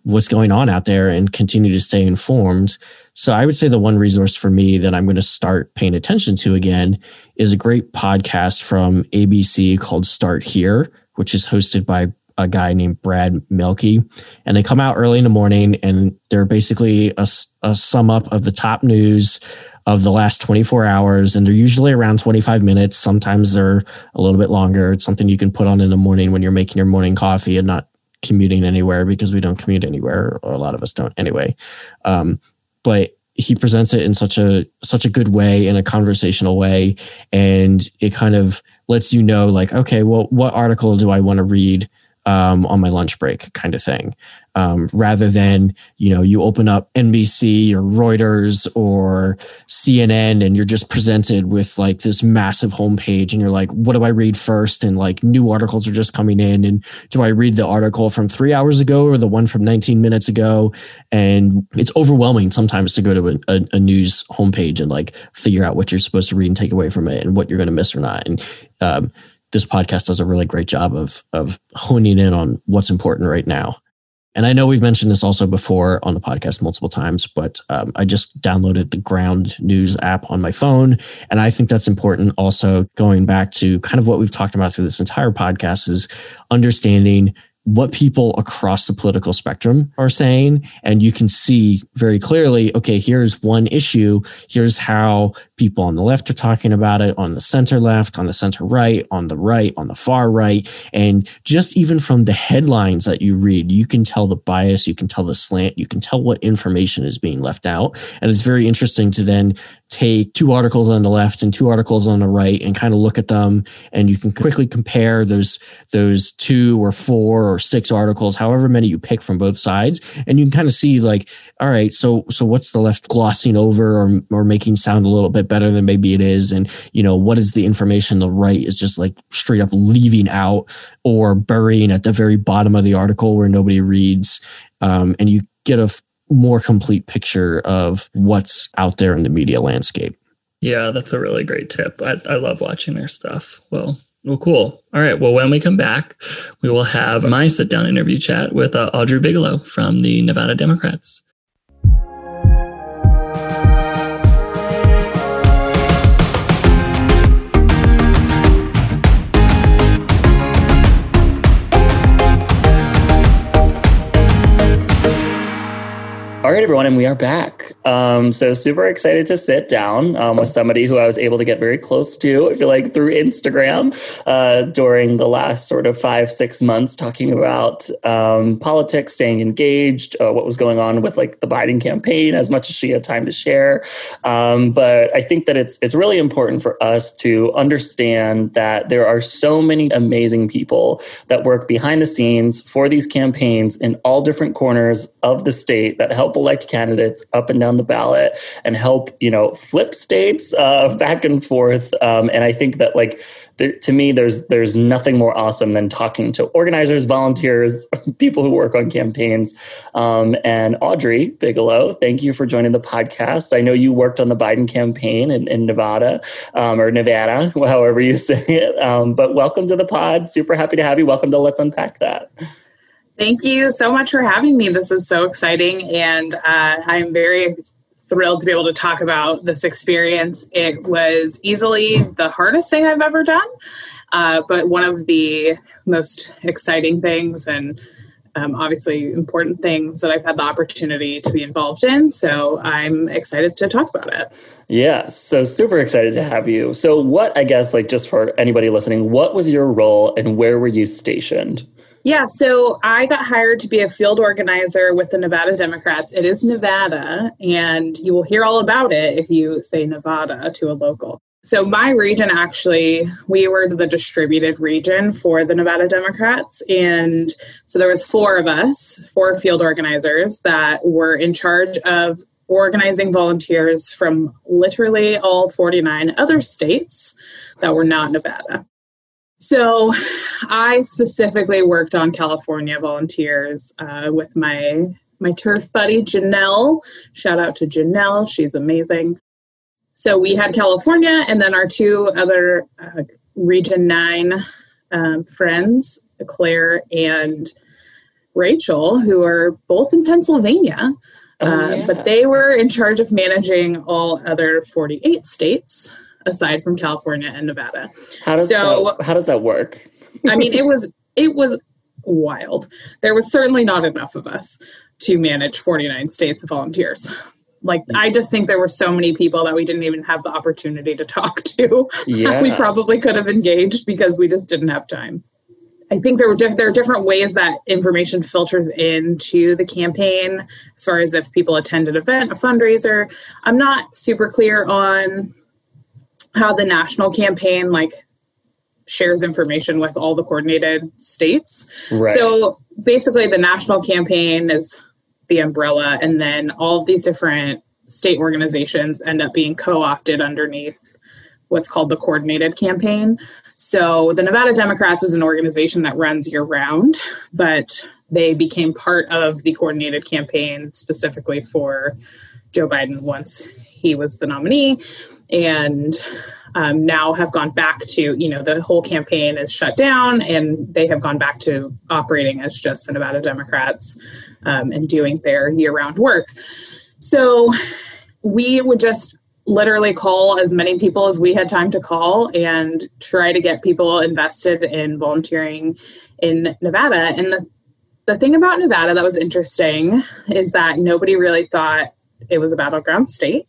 what's going on out there and continue to stay informed. So I would say the one resource for me that I'm going to start paying attention to again is a great podcast from ABC called Start Here, which is hosted by a guy named Brad Mielke. And they come out early in the morning and they're basically a, a sum up of the top news of the last 24 hours. And they're usually around 25 minutes. Sometimes they're a little bit longer. It's something you can put on in the morning when you're making your morning coffee and not commuting anywhere because we don't commute anywhere, or a lot of us don't anyway. Um, but he presents it in such a such a good way in a conversational way and it kind of lets you know like okay well what article do i want to read um, on my lunch break kind of thing um, rather than you know you open up nbc or reuters or cnn and you're just presented with like this massive homepage and you're like what do i read first? And like new articles are just coming in. And do i read the article from three hours ago or the one from 19 minutes ago? And it's overwhelming sometimes to go to a, a, a news homepage and like figure out what you're supposed to read and take away from it and what you're going to miss or not. And um, this podcast does a really great job of of honing in on what's important right now. And I know we've mentioned this also before on the podcast multiple times, but um, I just downloaded the Ground News app on my phone. And I think that's important also going back to kind of what we've talked about through this entire podcast is understanding what people across the political spectrum are saying. And you can see very clearly, okay, here's one issue. Here's how people on the left are talking about it, on the center left, on the center right, on the right, on the far right. And just even from the headlines that you read, you can tell the bias, you can tell the slant, you can tell what information is being left out. And it's very interesting to then take two articles on the left and two articles on the right and kind of look at them and you can quickly compare those those two or four or six articles however many you pick from both sides and you can kind of see like all right so so what's the left glossing over or, or making sound a little bit better than maybe it is and you know what is the information the right is just like straight up leaving out or burying at the very bottom of the article where nobody reads um, and you get a more complete picture of what's out there in the media landscape. Yeah, that's a really great tip. I, I love watching their stuff. Well, well, cool. All right. Well, when we come back, we will have my sit down interview chat with uh, Audrey Bigelow from the Nevada Democrats. All right, everyone, and we are back. Um, so super excited to sit down um, with somebody who I was able to get very close to. I feel like through Instagram uh, during the last sort of five six months, talking about um, politics, staying engaged, uh, what was going on with like the Biden campaign, as much as she had time to share. Um, but I think that it's it's really important for us to understand that there are so many amazing people that work behind the scenes for these campaigns in all different corners of the state that help elect candidates up and down the ballot and help you know flip states uh, back and forth. Um, and I think that like there, to me, there's there's nothing more awesome than talking to organizers, volunteers, people who work on campaigns. Um, and Audrey Bigelow, thank you for joining the podcast. I know you worked on the Biden campaign in, in Nevada um, or Nevada, however you say it. Um, but welcome to the pod. Super happy to have you. Welcome to Let's Unpack That. Thank you so much for having me. This is so exciting, and uh, I'm very thrilled to be able to talk about this experience. It was easily the hardest thing I've ever done, uh, but one of the most exciting things and um, obviously important things that I've had the opportunity to be involved in. So I'm excited to talk about it. Yeah, so super excited to have you. So, what, I guess, like just for anybody listening, what was your role and where were you stationed? Yeah, so I got hired to be a field organizer with the Nevada Democrats. It is Nevada, and you will hear all about it if you say Nevada to a local. So, my region actually, we were the distributed region for the Nevada Democrats. And so there was four of us, four field organizers that were in charge of organizing volunteers from literally all 49 other states that were not Nevada. So, I specifically worked on California volunteers uh, with my my turf buddy Janelle. Shout out to Janelle, she's amazing. So we had California, and then our two other uh, Region 9 um, friends, Claire and Rachel, who are both in Pennsylvania. Oh, Uh. But they were in charge of managing all other 48 states aside from California and Nevada. How does So- that, how does that work? I mean, it was it was wild. There was certainly not enough of us to manage 49 states of volunteers. Like I just think there were so many people that we didn't even have the opportunity to talk to. Yeah. we probably could have engaged because we just didn't have time. I think there were diff- there are different ways that information filters into the campaign as far as if people attend an event, a fundraiser. I'm not super clear on how the national campaign like shares information with all the coordinated states. Right. So basically, the national campaign is the umbrella, and then all of these different state organizations end up being co opted underneath what's called the coordinated campaign. So the Nevada Democrats is an organization that runs year round, but they became part of the coordinated campaign specifically for Joe Biden once he was the nominee. And um, now have gone back to, you know, the whole campaign is shut down and they have gone back to operating as just the Nevada Democrats um, and doing their year round work. So we would just literally call as many people as we had time to call and try to get people invested in volunteering in Nevada. And the, the thing about Nevada that was interesting is that nobody really thought it was a battleground state.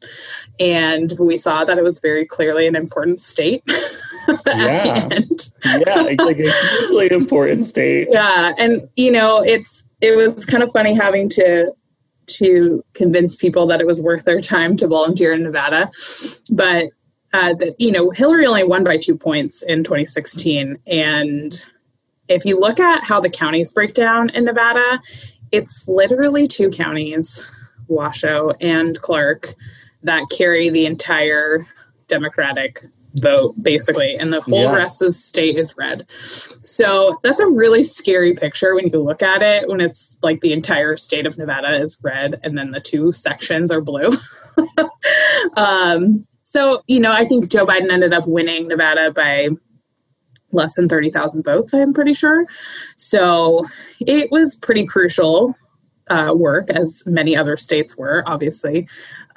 And we saw that it was very clearly an important state at Yeah. the end. yeah, like a hugely important state. Yeah. And you know, it's it was kind of funny having to to convince people that it was worth their time to volunteer in Nevada. But uh, that you know, Hillary only won by two points in 2016, and if you look at how the counties break down in Nevada, it's literally two counties, Washoe and Clark, that carry the entire Democratic vote, basically, and the whole Yeah. rest of the state is red. So that's a really scary picture when you look at it, when it's like the entire state of Nevada is red and then the two sections are blue. um, so, you know, I think Joe Biden ended up winning Nevada by less than 30,000 votes, I'm pretty sure. So it was pretty crucial uh, work, as many other states were, obviously.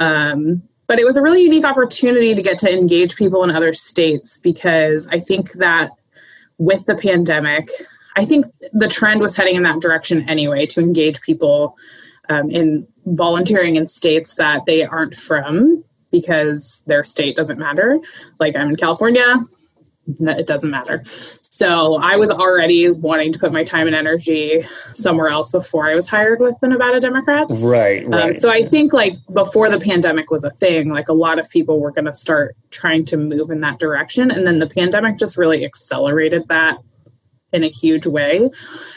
Um, but it was a really unique opportunity to get to engage people in other states because I think that with the pandemic, I think the trend was heading in that direction anyway to engage people um, in volunteering in states that they aren't from because their state doesn't matter. Like I'm in California, it doesn't matter. So I was already wanting to put my time and energy somewhere else before I was hired with the Nevada Democrats. Right, right. Um, so I think like before the pandemic was a thing, like a lot of people were going to start trying to move in that direction, and then the pandemic just really accelerated that in a huge way,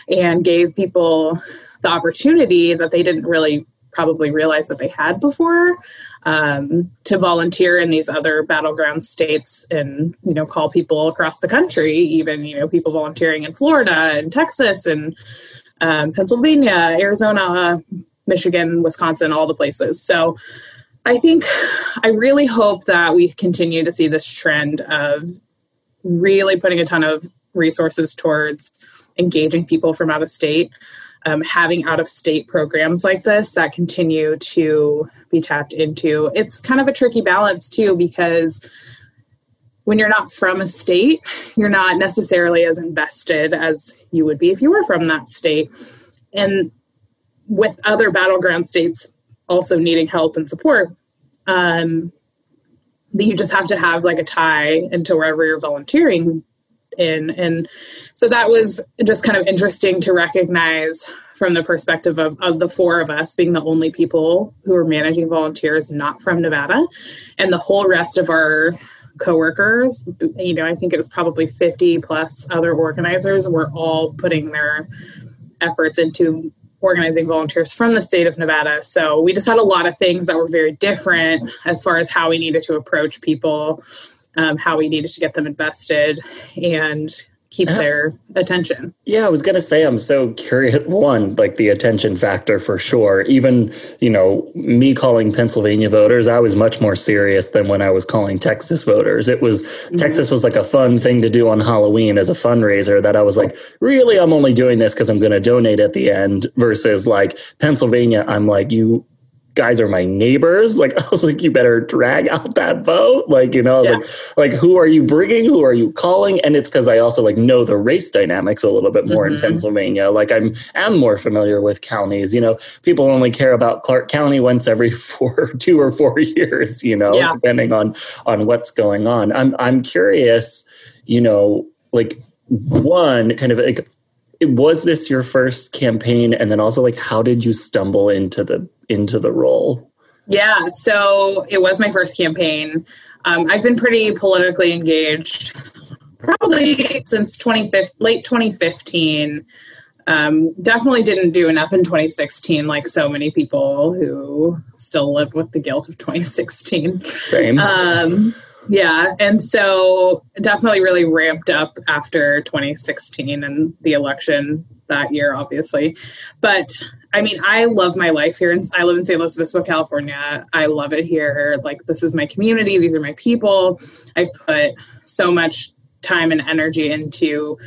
and gave people the opportunity that they didn't really probably realize that they had before um, to volunteer in these other battleground states and you know call people across the country even you know people volunteering in florida and texas and um, pennsylvania arizona michigan wisconsin all the places. So i think i really hope that we continue to see this trend of really putting a ton of resources towards engaging people from out of state um, having out of state programs like this that continue to be tapped into. It's kind of a tricky balance too, because when you're not from a state, you're not necessarily as invested as you would be if you were from that state. And with other battleground states also needing help and support, um, that you just have to have like a tie into wherever you're volunteering in. And so that was just kind of interesting to recognize from the perspective of, of the four of us being the only people who are managing volunteers not from Nevada. And the whole rest of our coworkers, you know, I think it was probably 50 plus other organizers were all putting their efforts into organizing volunteers from the state of Nevada. So we just had a lot of things that were very different as far as how we needed to approach people um, how we needed to get them invested and keep their attention. Yeah, I was gonna say I'm so curious. One, like the attention factor for sure. Even you know me calling Pennsylvania voters, I was much more serious than when I was calling Texas voters. It was mm-hmm. Texas was like a fun thing to do on Halloween as a fundraiser. That I was like, really, I'm only doing this because I'm going to donate at the end. Versus like Pennsylvania, I'm like you guys are my neighbors. Like I was like, you better drag out that vote. Like, you know, yeah. like, like, who are you bringing? Who are you calling? And it's because I also like know the race dynamics a little bit more mm-hmm. in Pennsylvania. Like I'm am more familiar with counties. You know, people only care about Clark County once every four, two or four years. You know, yeah. depending on on what's going on. I'm I'm curious. You know, like one kind of like was this your first campaign and then also like how did you stumble into the into the role yeah so it was my first campaign um, i've been pretty politically engaged probably since 2015 late 2015 um, definitely didn't do enough in 2016 like so many people who still live with the guilt of 2016 same um, yeah. And so definitely really ramped up after 2016 and the election that year, obviously. But I mean, I love my life here. I live in San Luis Obispo, California. I love it here. Like, this is my community. These are my people. I've put so much time and energy into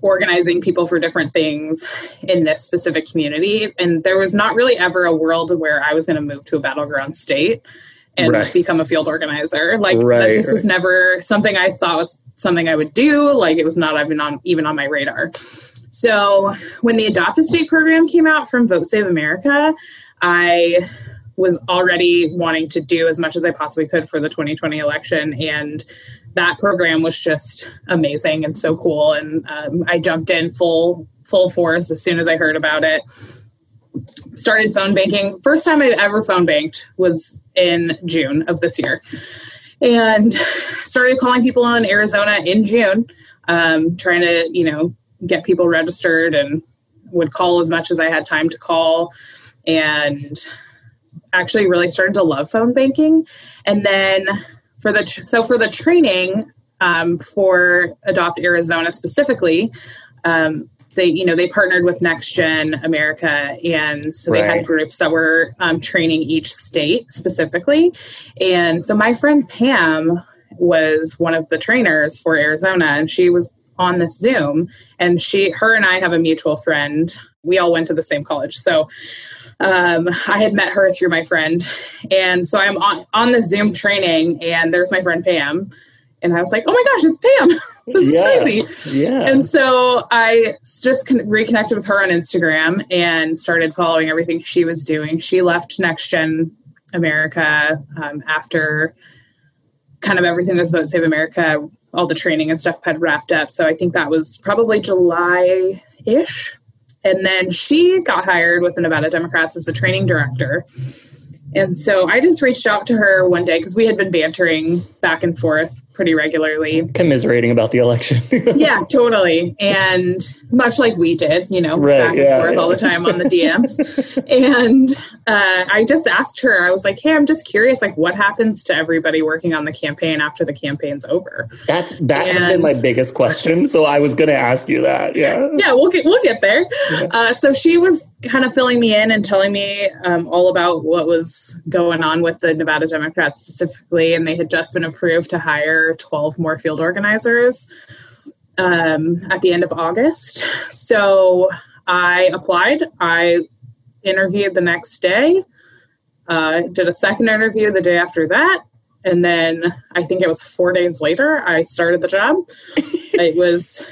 organizing people for different things in this specific community. And there was not really ever a world where I was going to move to a battleground state and right. become a field organizer. Like right, that just right. was never something I thought was something I would do. Like it was not even on even on my radar. So when the Adopt a State program came out from Vote Save America, I was already wanting to do as much as I possibly could for the 2020 election. And that program was just amazing and so cool. And um, I jumped in full full force as soon as I heard about it. Started phone banking. First time I ever phone banked was in June of this year. And started calling people in Arizona in June, um, trying to, you know, get people registered and would call as much as I had time to call. And actually really started to love phone banking. And then for the, so for the training um, for Adopt Arizona specifically, um, they you know they partnered with next gen america and so they right. had groups that were um, training each state specifically and so my friend pam was one of the trainers for arizona and she was on this zoom and she her and i have a mutual friend we all went to the same college so um, I had met her through my friend. And so I'm on, on the Zoom training, and there's my friend Pam. And I was like, oh my gosh, it's Pam. this is crazy. Yeah. And so I just con- reconnected with her on Instagram and started following everything she was doing. She left Next Gen America um, after kind of everything with Vote Save America, all the training and stuff had wrapped up. So I think that was probably July ish. And then she got hired with the Nevada Democrats as the training director. And so I just reached out to her one day because we had been bantering back and forth pretty regularly. Commiserating about the election. yeah, totally. And much like we did, you know, right, back and yeah, forth yeah. all the time on the DMs. and uh, I just asked her, I was like, hey, I'm just curious, like, what happens to everybody working on the campaign after the campaign's over? That's that and, has been my biggest question. So I was going to ask you that. Yeah. Yeah, we'll get we'll get there. Yeah. Uh, so she was kind of filling me in and telling me um, all about what was going on with the Nevada Democrats specifically, and they had just been approved to hire 12 more field organizers um, at the end of August. So I applied. I interviewed the next day, uh, did a second interview the day after that. And then I think it was four days later, I started the job. it was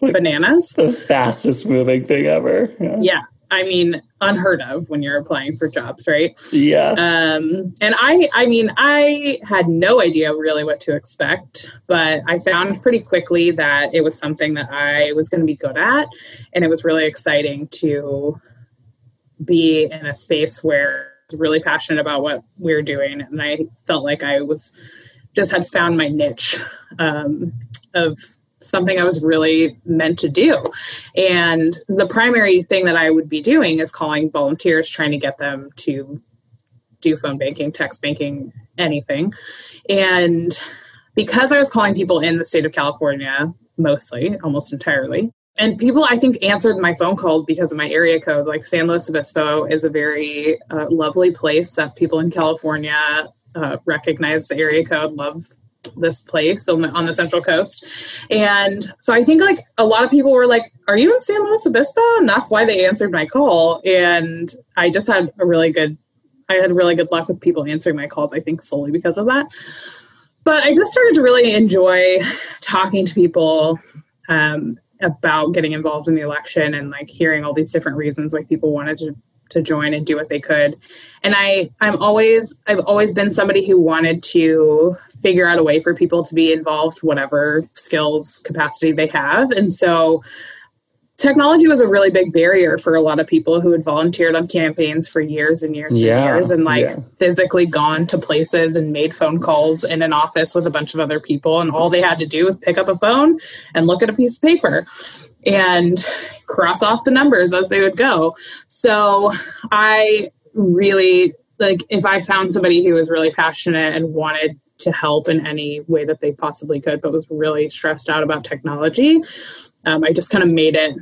bananas. The fastest moving thing ever. Yeah. yeah. I mean, unheard of when you're applying for jobs, right? Yeah. Um, and I, I mean, I had no idea really what to expect, but I found pretty quickly that it was something that I was going to be good at, and it was really exciting to be in a space where I was really passionate about what we are doing, and I felt like I was just had found my niche um, of something I was really meant to do. And the primary thing that I would be doing is calling volunteers, trying to get them to do phone banking, text banking, anything. And because I was calling people in the state of California, mostly, almost entirely. And people, I think, answered my phone calls because of my area code. Like San Luis Obispo is a very uh, lovely place that people in California uh, recognize the area code, love this place on the, on the Central Coast. And so I think like a lot of people were like, Are you in San Luis Obispo? And that's why they answered my call. And I just had a really good, I had really good luck with people answering my calls, I think solely because of that. But I just started to really enjoy talking to people um, about getting involved in the election and like hearing all these different reasons why people wanted to to join and do what they could. And i i'm always i've always been somebody who wanted to figure out a way for people to be involved whatever skills capacity they have. And so technology was a really big barrier for a lot of people who had volunteered on campaigns for years and years Yeah, and years and like yeah. physically gone to places and made phone calls in an office with a bunch of other people. And all they had to do was pick up a phone and look at a piece of paper and cross off the numbers as they would go so i really like if i found somebody who was really passionate and wanted to help in any way that they possibly could but was really stressed out about technology um, I just kind of made it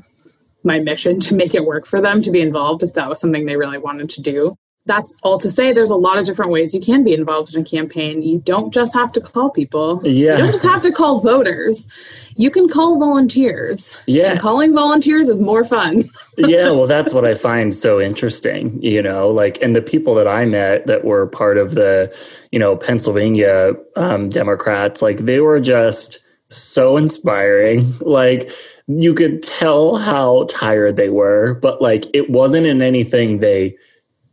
my mission to make it work for them to be involved if that was something they really wanted to do. That's all to say there's a lot of different ways you can be involved in a campaign. You don't just have to call people. Yeah. You don't just have to call voters. You can call volunteers. Yeah. And calling volunteers is more fun. yeah, well, that's what I find so interesting, you know, like, and the people that I met that were part of the, you know, Pennsylvania um, Democrats, like, they were just so inspiring. Like, you could tell how tired they were, but like, it wasn't in anything they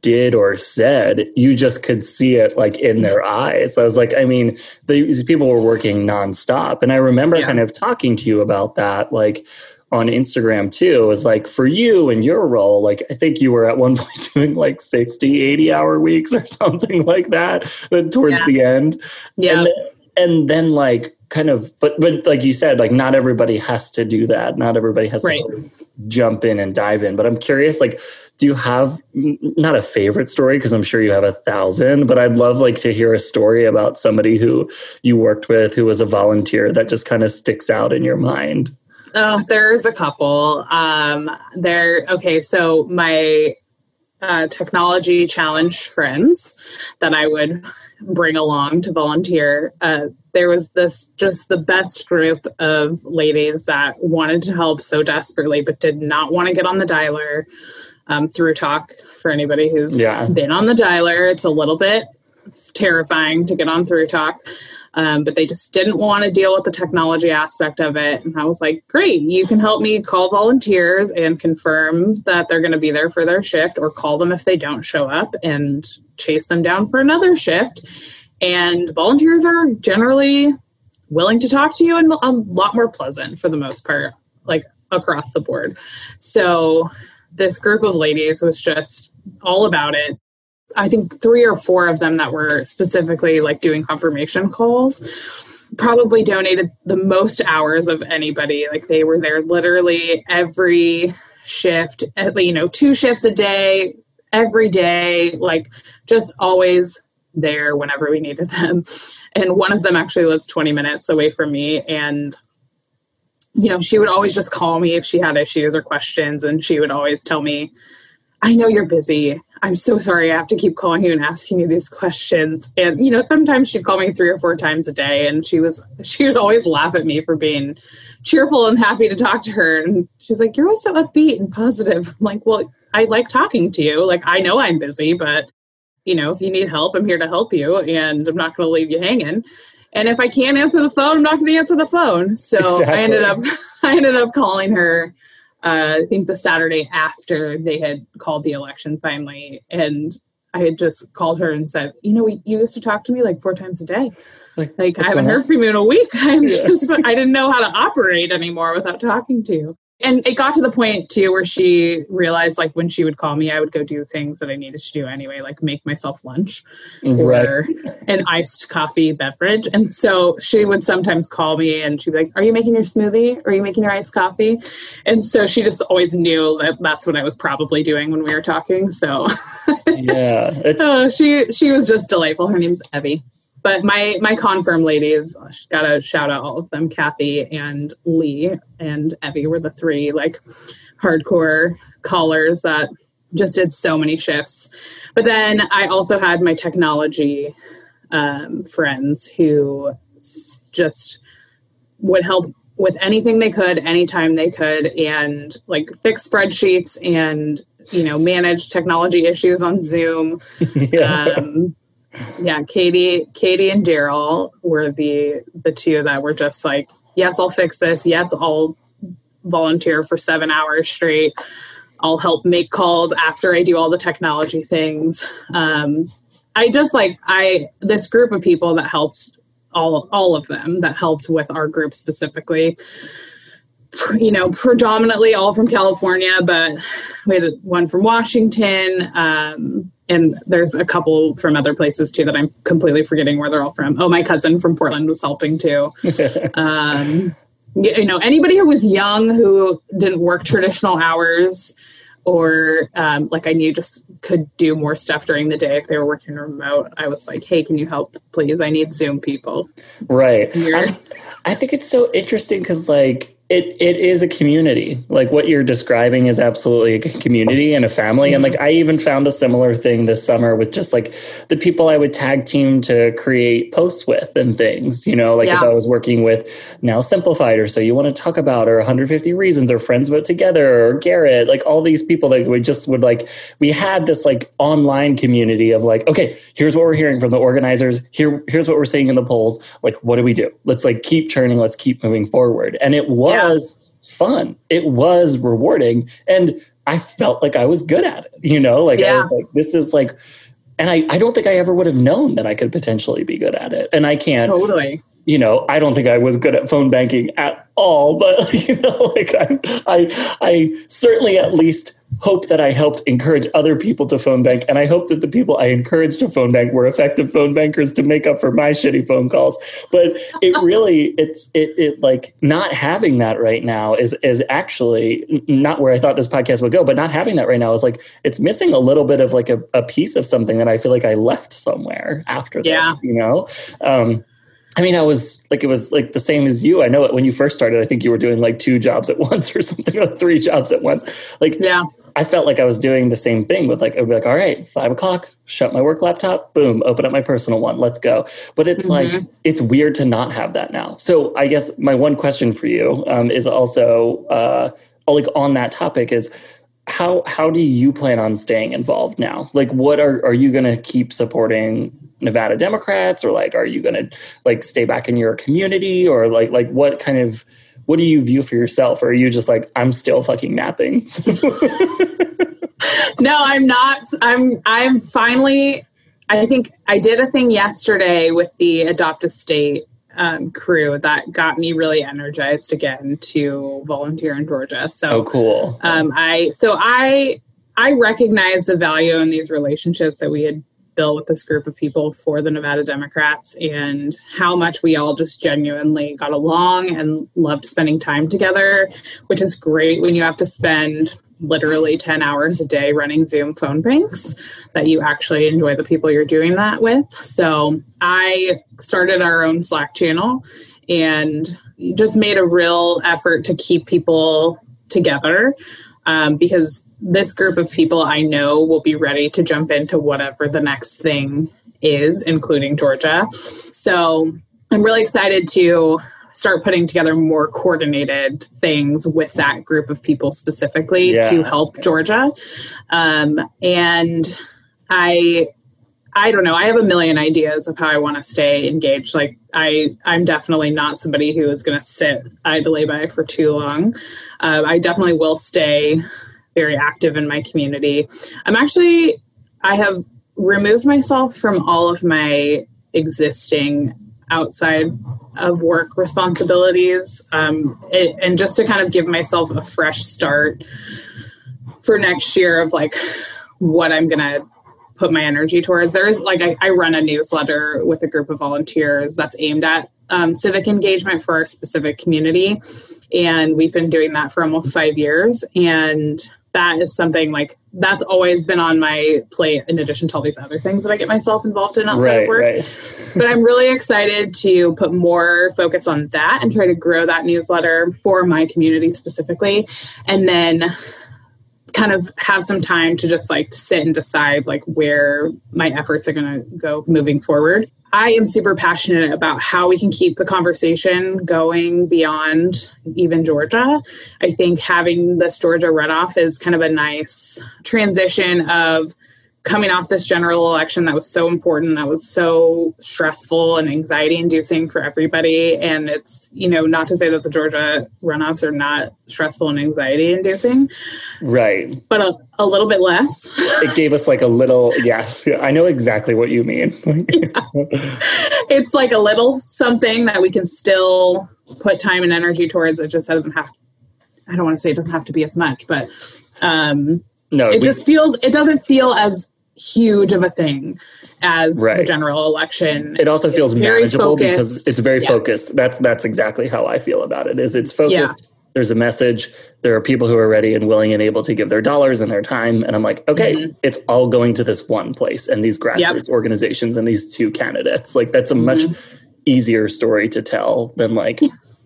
did or said. You just could see it like in their eyes. I was like, I mean, these people were working nonstop. And I remember Yeah. kind of talking to you about that, like, on Instagram too is like for you and your role, like I think you were at one point doing like 60, 80 hour weeks or something like that towards Yeah. the end. Yeah. And then, and then like kind of but but like you said, like not everybody has to do that. Not everybody has Right. to jump in and dive in. But I'm curious, like, do you have not a favorite story? Because I'm sure you have a thousand, but I'd love like to hear a story about somebody who you worked with who was a volunteer that just kind of sticks out in your mind. Oh, there's a couple. Um, there. Okay, so my uh, technology challenge friends that I would bring along to volunteer. Uh, there was this just the best group of ladies that wanted to help so desperately, but did not want to get on the dialer um, ThruTalk. For anybody who's Yeah. been on the dialer, it's a little bit terrifying to get on ThruTalk. Um, but they just didn't want to deal with the technology aspect of it. And I was like, great, you can help me call volunteers and confirm that they're going to be there for their shift, or call them if they don't show up and chase them down for another shift. And volunteers are generally willing to talk to you and a lot more pleasant for the most part, like across the board. So this group of ladies was just all about it. I think three or four of them that were specifically like doing confirmation calls probably donated the most hours of anybody. Like they were there literally every shift, eh, at you know, two shifts a day, every day, like just always there whenever we needed them. And one of them actually lives 20 minutes away from me and you know, she would always just call me if she had issues or questions and she would always tell me I know you're busy. I'm so sorry I have to keep calling you and asking you these questions. And you know, sometimes she'd call me three or four times a day and she was she would always laugh at me for being cheerful and happy to talk to her. And she's like, You're always so upbeat and positive. I'm like, Well, I like talking to you. Like I know I'm busy, but you know, if you need help, I'm here to help you and I'm not gonna leave you hanging. And if I can't answer the phone, I'm not gonna answer the phone. So I ended up I ended up calling her uh, I think the Saturday after they had called the election finally, and I had just called her and said, "You know, you used to talk to me like four times a day. Like, Like I haven't heard from you in a week. I'm Yeah. just I didn't know how to operate anymore without talking to you." And it got to the point too where she realized, like when she would call me, I would go do things that I needed to do anyway, like make myself lunch mm-hmm. Right. or an iced coffee beverage. And so she would sometimes call me and she'd be like, Are you making your smoothie? Are you making your iced coffee? And so she just always knew that that's what I was probably doing when we were talking. So Yeah. Oh, she she was just delightful. Her name's Evie. But my my confirm ladies gotta shout out all of them kathy and lee and evie were the three like hardcore callers that just did so many shifts but then i also had my technology um, friends who just would help with anything they could anytime they could and like fix spreadsheets and you know manage technology issues on zoom yeah. Um, yeah katie katie and daryl were the the two that were just like yes i'll fix this yes i'll volunteer for seven hours straight i'll help make calls after i do all the technology things um, i just like i this group of people that helped all all of them that helped with our group specifically you know, predominantly all from California, but we had one from Washington. Um, and there's a couple from other places too that I'm completely forgetting where they're all from. Oh, my cousin from Portland was helping too. um, you know, anybody who was young who didn't work traditional hours or um, like I knew just could do more stuff during the day if they were working remote. I was like, hey, can you help, please? I need Zoom people. Right. I, I think it's so interesting because, like, it it is a community. Like what you're describing is absolutely a community and a family. And like mm-hmm. I even found a similar thing this summer with just like the people I would tag team to create posts with and things. You know, like yeah. if I was working with now Simplified or so you want to talk about or 150 reasons or Friends Vote Together or Garrett, like all these people that we just would like we had this like online community of like, okay, here's what we're hearing from the organizers. Here here's what we're seeing in the polls. Like, what do we do? Let's like keep churning, let's keep moving forward. And it was yeah was fun. It was rewarding. And I felt like I was good at it. You know, like yeah. I was like, this is like, and I, I don't think I ever would have known that I could potentially be good at it. And I can't totally, you know, I don't think I was good at phone banking at all, but you know, like I, I, I certainly at least hope that I helped encourage other people to phone bank. And I hope that the people I encouraged to phone bank were effective phone bankers to make up for my shitty phone calls. But it really, it's, it, it like not having that right now is, is actually not where I thought this podcast would go, but not having that right now is like, it's missing a little bit of like a, a piece of something that I feel like I left somewhere after yeah. this, you know? Um, I mean, I was like, it was like the same as you. I know it when you first started, I think you were doing like two jobs at once or something, or three jobs at once. Like, yeah, I felt like I was doing the same thing with like, I'd be like, all right, five o'clock, shut my work laptop, boom, open up my personal one, let's go. But it's mm-hmm. like, it's weird to not have that now. So I guess my one question for you um, is also uh, like on that topic is how, how do you plan on staying involved now? Like, what are, are you going to keep supporting Nevada Democrats or like, are you going to like stay back in your community or like, like what kind of, what do you view for yourself? Or are you just like, I'm still fucking napping? no, I'm not. I'm I'm finally I think I did a thing yesterday with the Adopt a State um, crew that got me really energized again to volunteer in Georgia. So oh, cool. Um, I so I I recognize the value in these relationships that we had bill with this group of people for the Nevada Democrats and how much we all just genuinely got along and loved spending time together, which is great when you have to spend literally 10 hours a day running Zoom phone banks that you actually enjoy the people you're doing that with. So I started our own Slack channel and just made a real effort to keep people together um, because this group of people I know will be ready to jump into whatever the next thing is, including Georgia. So I'm really excited to start putting together more coordinated things with that group of people specifically yeah. to help Georgia. Um, and I I don't know. I have a million ideas of how I want to stay engaged. Like I, I'm definitely not somebody who is going to sit idly by for too long. Uh, I definitely will stay very active in my community. I'm actually, I have removed myself from all of my existing outside of work responsibilities um, it, and just to kind of give myself a fresh start for next year of like what I'm to put my energy towards. There's like, I, I, run a newsletter with a group of volunteers that's aimed at um, civic engagement for our specific community. And we've been doing that for almost five years. And that is something like that's always been on my plate in addition to all these other things that I get myself involved in outside Right, of work. right. But I'm really excited to put more focus on that and try to grow that newsletter for my community specifically. And then kind of have some time to just like sit and decide like where my efforts are going to go moving forward. I am super passionate about how we can keep the conversation going beyond even Georgia. I think having this Georgia runoff is kind of a nice transition of coming off this general election that was so important, that was so stressful and anxiety inducing for everybody. And it's, you know, not to say that the Georgia runoffs are not stressful and anxiety inducing, Right. but a, a little bit less. It gave us like a little, yes, I know exactly what you mean. it's like a little something that we can still put time and energy towards. It just doesn't have, I don't want to say it doesn't have to be as much, but um, no, it we- just feels, it doesn't feel as huge of a thing as the general election. it also feels manageable because it's very Yes. focused. That's that's exactly how I feel about it. Is it's focused. Yeah. There's a message. There are people who are ready and willing and able to give their dollars and their time. And I'm like, okay, Mhm. it's all going to this one place and these grassroots organizations and these two candidates. Like that's a much Mm-hmm. easier story to tell than like,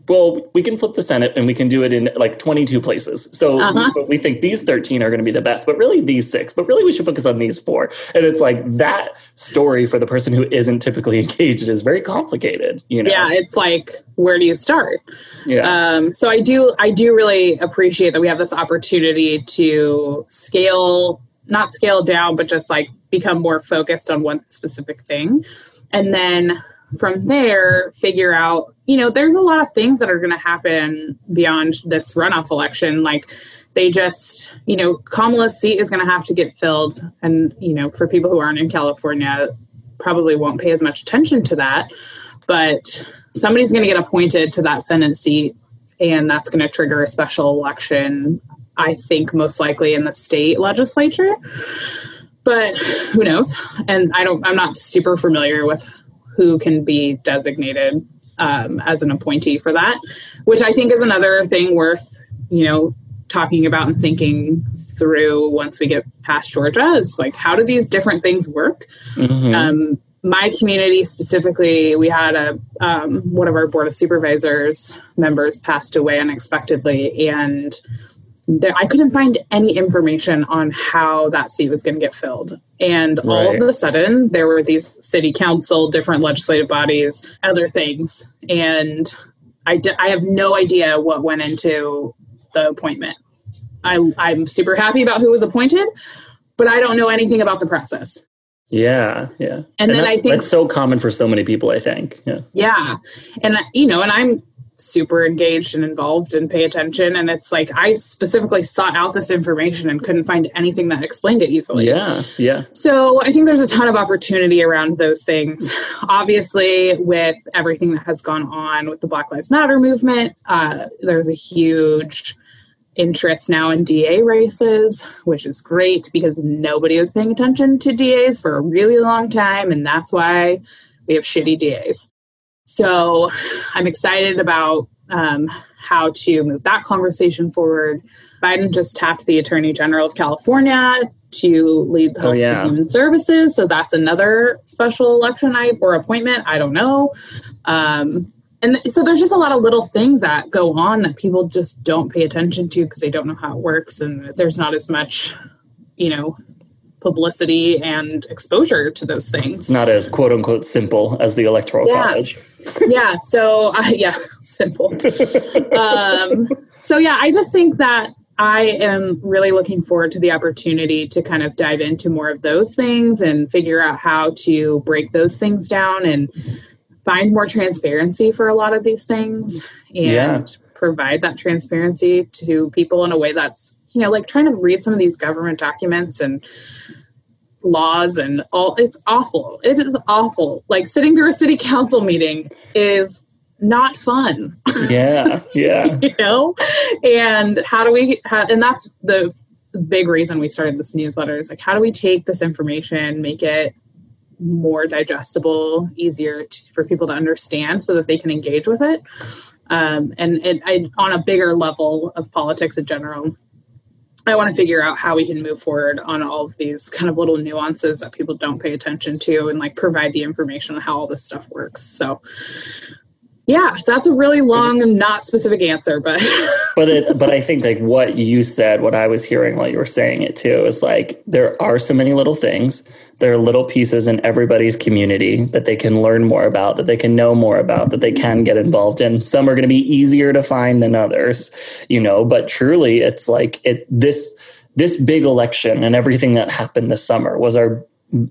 well, we can flip the Senate and we can do it in like 22 places. So Uh-huh. we, we think these 13 are going to be the best, but really these six, but really we should focus on these four. And it's like that story for the person who isn't typically engaged is very complicated, you know? yeah, it's like, where do you start? Yeah. Um, so I do, I do really appreciate that we have this opportunity to scale, not scale down, but just like become more focused on one specific thing, and then from there figure out. You know, there's a lot of things that are going to happen beyond this runoff election, like. They just, you know, Kamala's seat is going to have to get filled. And, you know, for people who aren't in California, probably won't pay as much attention to that. But somebody's going to get appointed to that Senate seat, and that's going to trigger a special election, I think, most likely in the state legislature. But who knows? And I don't, I'm not super familiar with who can be designated um, as an appointee for that, which I think is another thing worth, you know, talking about and thinking through once we get past Georgia is like, how do these different things work? Mhm. um, my community specifically, we had a um, one of our board of supervisors members passed away unexpectedly, and there, I couldn't find any information on how that seat was going to get filled. And all of a sudden, there were these city council, different legislative bodies, other things, and I, d- I have no idea what went into the appointment. I, I'm super happy about who was appointed, but I don't know anything about the process. Yeah, yeah. And then I think- that's so common for so many people, I think. Yeah. Yeah. And, you know, and I'm super engaged and involved and pay attention. And it's like I specifically sought out this information and couldn't find anything that explained it easily. Yeah, yeah. So I think there's a ton of opportunity around those things. Obviously, with everything that has gone on with the Black Lives Matter movement, uh, there's a huge interest now in DA races, which is great because nobody was paying attention to DAs for a really long time. And that's why we have shitty DAs. So I'm excited about um, how to move that conversation forward. Biden just tapped the Attorney General of California to lead the Oh, Health yeah. and Human Services. So that's another special election I, or appointment. I don't know. Um, and so there's just a lot of little things that go on that people just don't pay attention to because they don't know how it works. And there's not as much, you know, publicity and exposure to those things. Not as quote unquote simple as the electoral Yeah. college. Yeah so uh, yeah simple um, so yeah i just think that i am really looking forward to the opportunity to kind of dive into more of those things and figure out how to break those things down and find more transparency for a lot of these things and Yeah. provide that transparency to people in a way that's you know like trying to read some of these government documents and laws and all it's awful. It is awful. Like sitting through a city council meeting is not fun. Yeah, yeah. you know? And how do we how, and that's the big reason we started this newsletter is like how do we take this information make it more digestible easier to, for people to understand so that they can engage with it? Um, and it, I, on a bigger level of politics in general I want to figure out how we can move forward on all of these kind of little nuances that people don't pay attention to and like provide the information on how all this stuff works. So yeah, that's a really long and not specific answer, but but it, but I think like what you said, what I was hearing while you were saying it too, is like there are so many little things. There are little pieces in everybody's community that they can learn more about, that they can know more about, that they can get involved in. Some are going to be easier to find than others, you know. But truly, it's like it this this big election and everything that happened this summer was our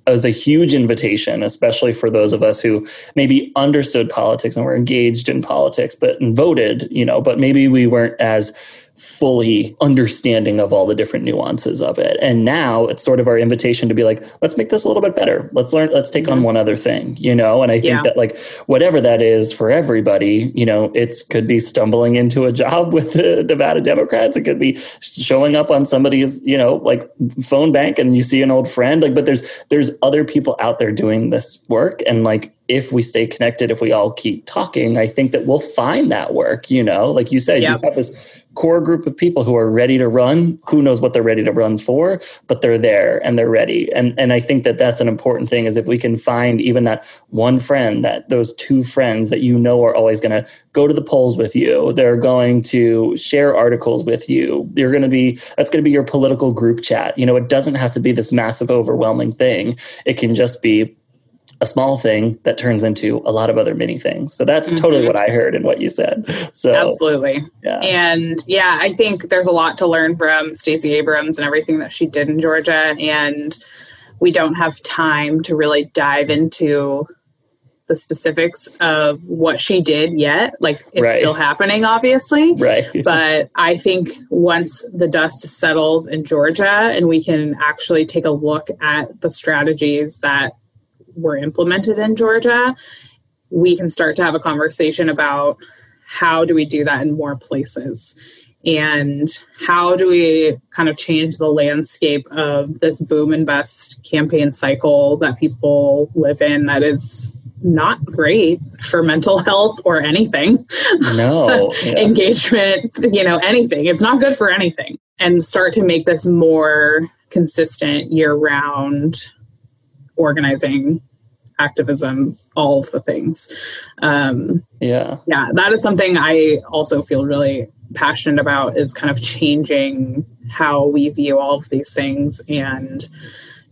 as a huge invitation, especially for those of us who maybe understood politics and were engaged in politics, but and voted, you know, but maybe we weren't as fully understanding of all the different nuances of it. And now it's sort of our invitation to be like, let's make this a little bit better. Let's learn, let's take on mm-hmm. one other thing, you know? And I think yeah. that like whatever that is for everybody, you know, it's could be stumbling into a job with the Nevada Democrats. It could be showing up on somebody's, you know, like phone bank and you see an old friend. Like, but there's there's other people out there doing this work. And like if we stay connected, if we all keep talking, I think that we'll find that work, you know, like you said, yep. you have this core group of people who are ready to run. Who knows what they're ready to run for, but they're there and they're ready. And and I think that that's an important thing is if we can find even that one friend, that those two friends that you know are always going to go to the polls with you. They're going to share articles with you. You're going to be that's going to be your political group chat. You know, it doesn't have to be this massive overwhelming thing. It can just be a small thing that turns into a lot of other mini things. So that's mm-hmm. totally what I heard and what you said. So absolutely. Yeah. And yeah, I think there's a lot to learn from Stacey Abrams and everything that she did in Georgia. And we don't have time to really dive into the specifics of what she did yet. Like it's right. still happening, obviously. Right. but I think once the dust settles in Georgia and we can actually take a look at the strategies that were implemented in Georgia, we can start to have a conversation about how do we do that in more places and how do we kind of change the landscape of this boom and bust campaign cycle that people live in that is not great for mental health or anything. No. Yeah. Engagement, you know, anything. It's not good for anything. And start to make this more consistent year round organizing activism all of the things. Um, yeah. Yeah that is something i also feel really passionate about is kind of changing how we view all of these things and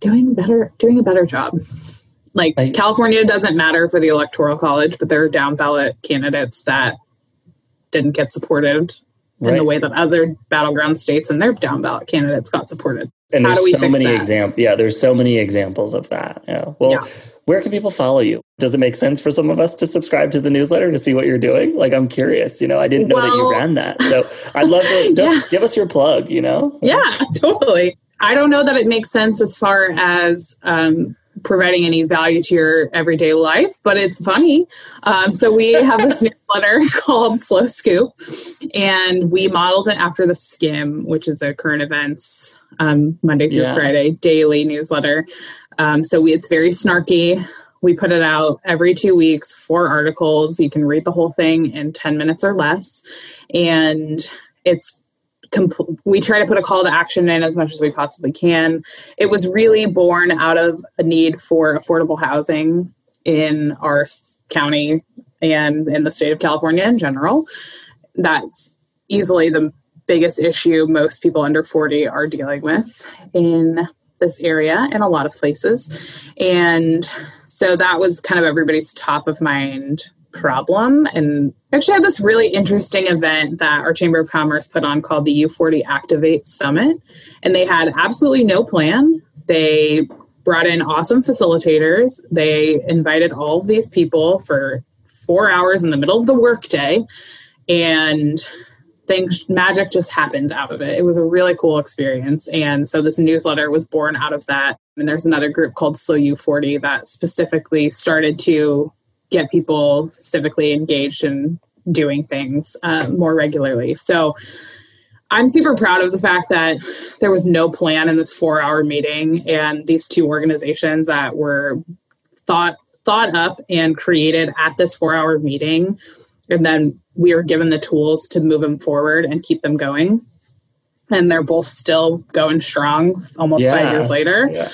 doing better doing a better job. Like I, california doesn't matter for the electoral college but there are down ballot candidates that didn't get supported in the way that other battleground states and their down ballot candidates got supported and How there's so many examples. Yeah, there's so many examples of that. Yeah. Well, yeah. where can people follow you? Does it make sense for some of us to subscribe to the newsletter to see what you're doing? Like, I'm curious. You know, I didn't know well, that you ran that, so I'd love to just yeah. give us your plug. You know? Yeah, totally. I don't know that it makes sense as far as um, providing any value to your everyday life, but it's funny. Um, so we have this newsletter called SLO Scoop, and we modeled it after the Skimm, which is a current events um, Monday through yeah. Friday daily newsletter. Um, so we, it's very snarky. We put it out every two weeks, four articles. You can read the whole thing in 10 minutes or less. And it's we try to put a call to action in as much as we possibly can. It was really born out of a need for affordable housing in our county and in the state of California in general. That's easily the biggest issue most people under 40 are dealing with in this area in a lot of places. And so that was kind of everybody's top of mind problem. And actually had this really interesting event that our Chamber of Commerce put on called the U40 Activate Summit. And they had absolutely no plan. They brought in awesome facilitators. They invited all of these people for four hours in the middle of the workday. And things magic just happened out of it. It was a really cool experience. And so this newsletter was born out of that. And there's another group called SLO U40 that specifically started to get people civically engaged in doing things uh, more regularly. So I'm super proud of the fact that there was no plan in this four hour meeting and these two organizations that were thought thought up and created at this four hour meeting and then we are given the tools to move them forward and keep them going and they're both still going strong almost Yeah. five years later Yeah.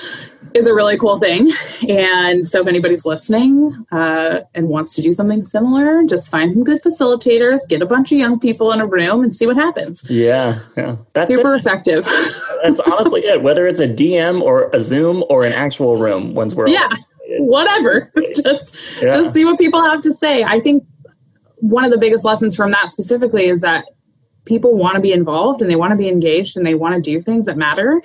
Is a really cool thing. And so, if anybody's listening uh, and wants to do something similar, just find some good facilitators, get a bunch of young people in a room, and see what happens. Yeah. Yeah. That's Super it. effective. That's honestly it. Whether it's a DM or a Zoom or an actual room, once we're yeah, whatever. just Yeah. just see what people have to say. I think one of the biggest lessons from that specifically is that people want to be involved and they want to be engaged and they want to do things that matter.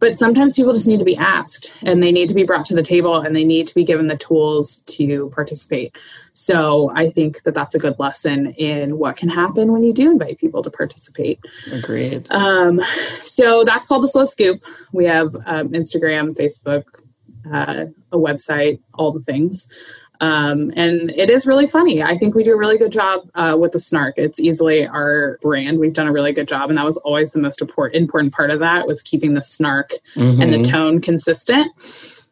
But sometimes people just need to be asked and they need to be brought to the table and they need to be given the tools to participate. So I think that that's a good lesson in what can happen when you do invite people to participate. Agreed. Um, so that's called the SLO Scoop. We have um, Instagram, Facebook, uh, a website, all the things. Um, and it is really funny. I think we do a really good job uh, with the snark. It's easily our brand. We've done a really good job, and that was always the most important part of that was keeping the snark and the Mhm. tone consistent.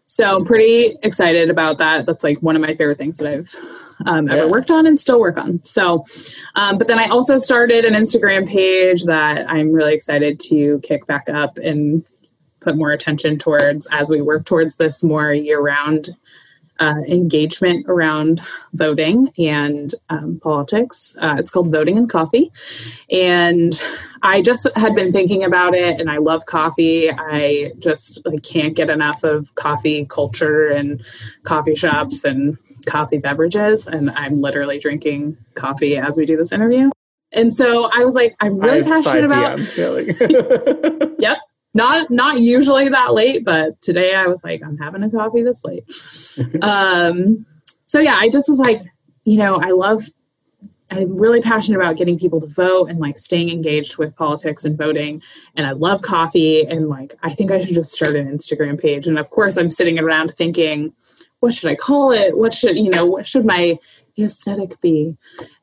So I'm pretty excited about that. That's like one of my favorite things that I've um, ever Yeah. worked on and still work on. So, um, but then I also started an Instagram page that I'm really excited to kick back up and put more attention towards as we work towards this more year round uh, engagement around voting and um, politics. Uh, it's called Voting and Coffee. And I just had been thinking about it and I love coffee. I just like can't get enough of coffee culture and coffee shops and coffee beverages. And I'm literally drinking coffee as we do this interview. And so I was like, I'm really Five- passionate 5 about Yep. Not not usually that late, but today I was like, I'm having a coffee this late. um, so yeah, I just was like, you know, I love I'm really passionate about getting people to vote and like staying engaged with politics and voting. And I love coffee. And like, I think I should just start an Instagram page. And of course, I'm sitting around thinking, what should I call it? What should, you know, what should my aesthetic be?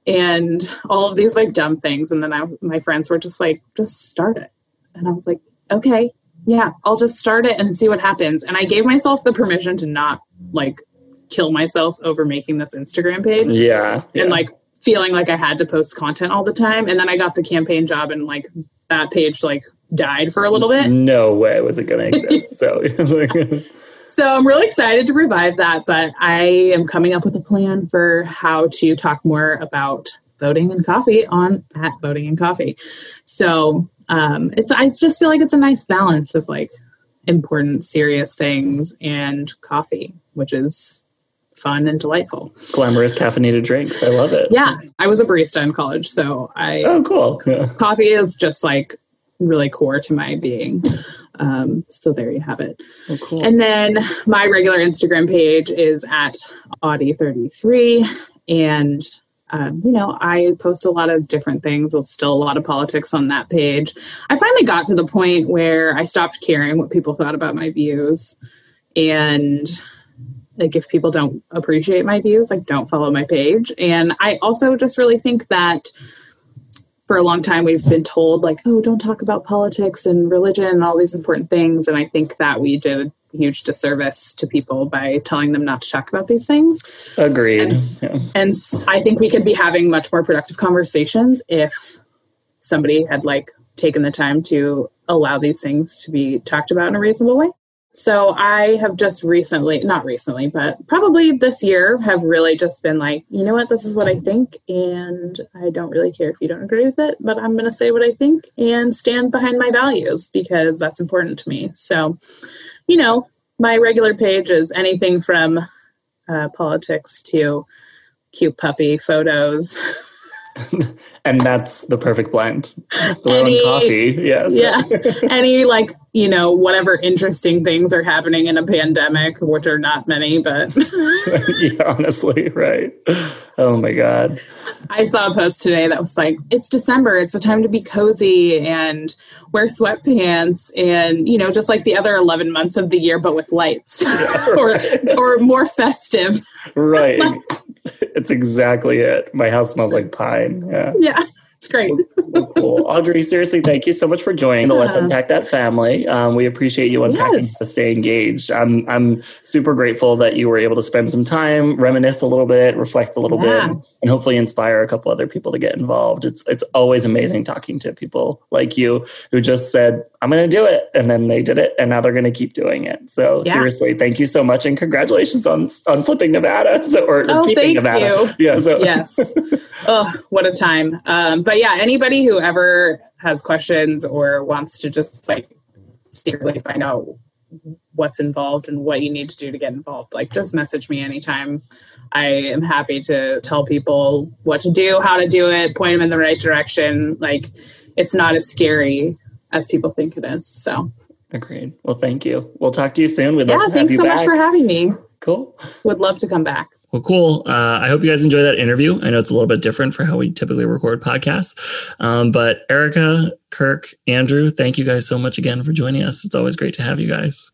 And all of these like dumb things. And then I, my friends were just like, just start it. And I was like, okay, yeah, I'll just start it and see what happens. And I gave myself the permission to not like kill myself over making this Instagram page yeah. and like feeling like I had to post content all the time. And then I got the campaign job and like that page like died for a little bit. no way was it going to exist. so, like, So I'm really excited to revive that, but I am coming up with a plan for how to talk more about voting and coffee on at voting and coffee. So um, it's I just feel like it's a nice balance of like important, serious things and coffee, which is fun and delightful. glamorous caffeinated drinks. I love it. Yeah, I was a barista in college, so I Oh, cool. Yeah. coffee is just like really core to my being. Um, so there you have it. Oh, cool. And then my regular Instagram page is at Audie33. And, um, you know, I post a lot of different things. There's still a lot of politics on that page. I finally got to the point where I stopped caring what people thought about my views. And like if people don't appreciate my views, like don't follow my page. And I also just really think that for a long time we've been told like oh don't talk about politics and religion and all these important things and i think that we did huge disservice to people by telling them not to talk about these things Agreed. And- Yeah. and i think we could be having much more productive conversations if somebody had like taken the time to allow these things to be talked about in a reasonable way so i have just recently not recently but probably this year have really just been like you know what this is what i think and i don't really care if you don't agree with it but i'm going to say what i think and stand behind my values because that's important to me so you know my regular page is anything from uh, politics to cute puppy photos and that's the perfect blend. Just throw Any- in coffee. Yes. yeah any like you know whatever interesting things are happening in a pandemic which are not many but yeah, honestly, right. Oh my God. I saw a post today that was like, it's December, it's a time to be cozy and wear sweatpants and, you know, just like the other 11 months of the year, but with lights or, or more festive. Right. It's exactly it. My house smells like pine. Yeah. Yeah. It's great. cool. Audrey, seriously, thank you so much for joining the Let's Unpack That family. Um, we appreciate you unpacking yes. to stay engaged. I'm I'm super grateful that you were able to spend some time, reminisce a little bit, reflect a little yeah. bit, and hopefully inspire a couple other people to get involved. It's it's always amazing talking to people like you who just said, I'm gonna do it, and then they did it, and now they're gonna keep doing it. So yeah. seriously, thank you so much and congratulations on on flipping Nevada so, or, oh, keeping Nevada. You. Yeah. So yes. oh, what a time. Um, but yeah, anybody who ever has questions or wants to just like secretly find out what's involved and what you need to do to get involved, like just message me anytime. I am happy to tell people what to do, how to do it, point them in the right direction. Like it's not as scary as people think it is. So agreed. Well, thank you. We'll talk to you soon. We'd yeah, love to have you so back. much for having me. Cool. Would love to come back. Well, cool. Uh, I hope you guys enjoy that interview. I know it's a little bit different for how we typically record podcasts. Um, but Erica, Kirk, Andrew, thank you guys so much again for joining us. It's always great to have you guys.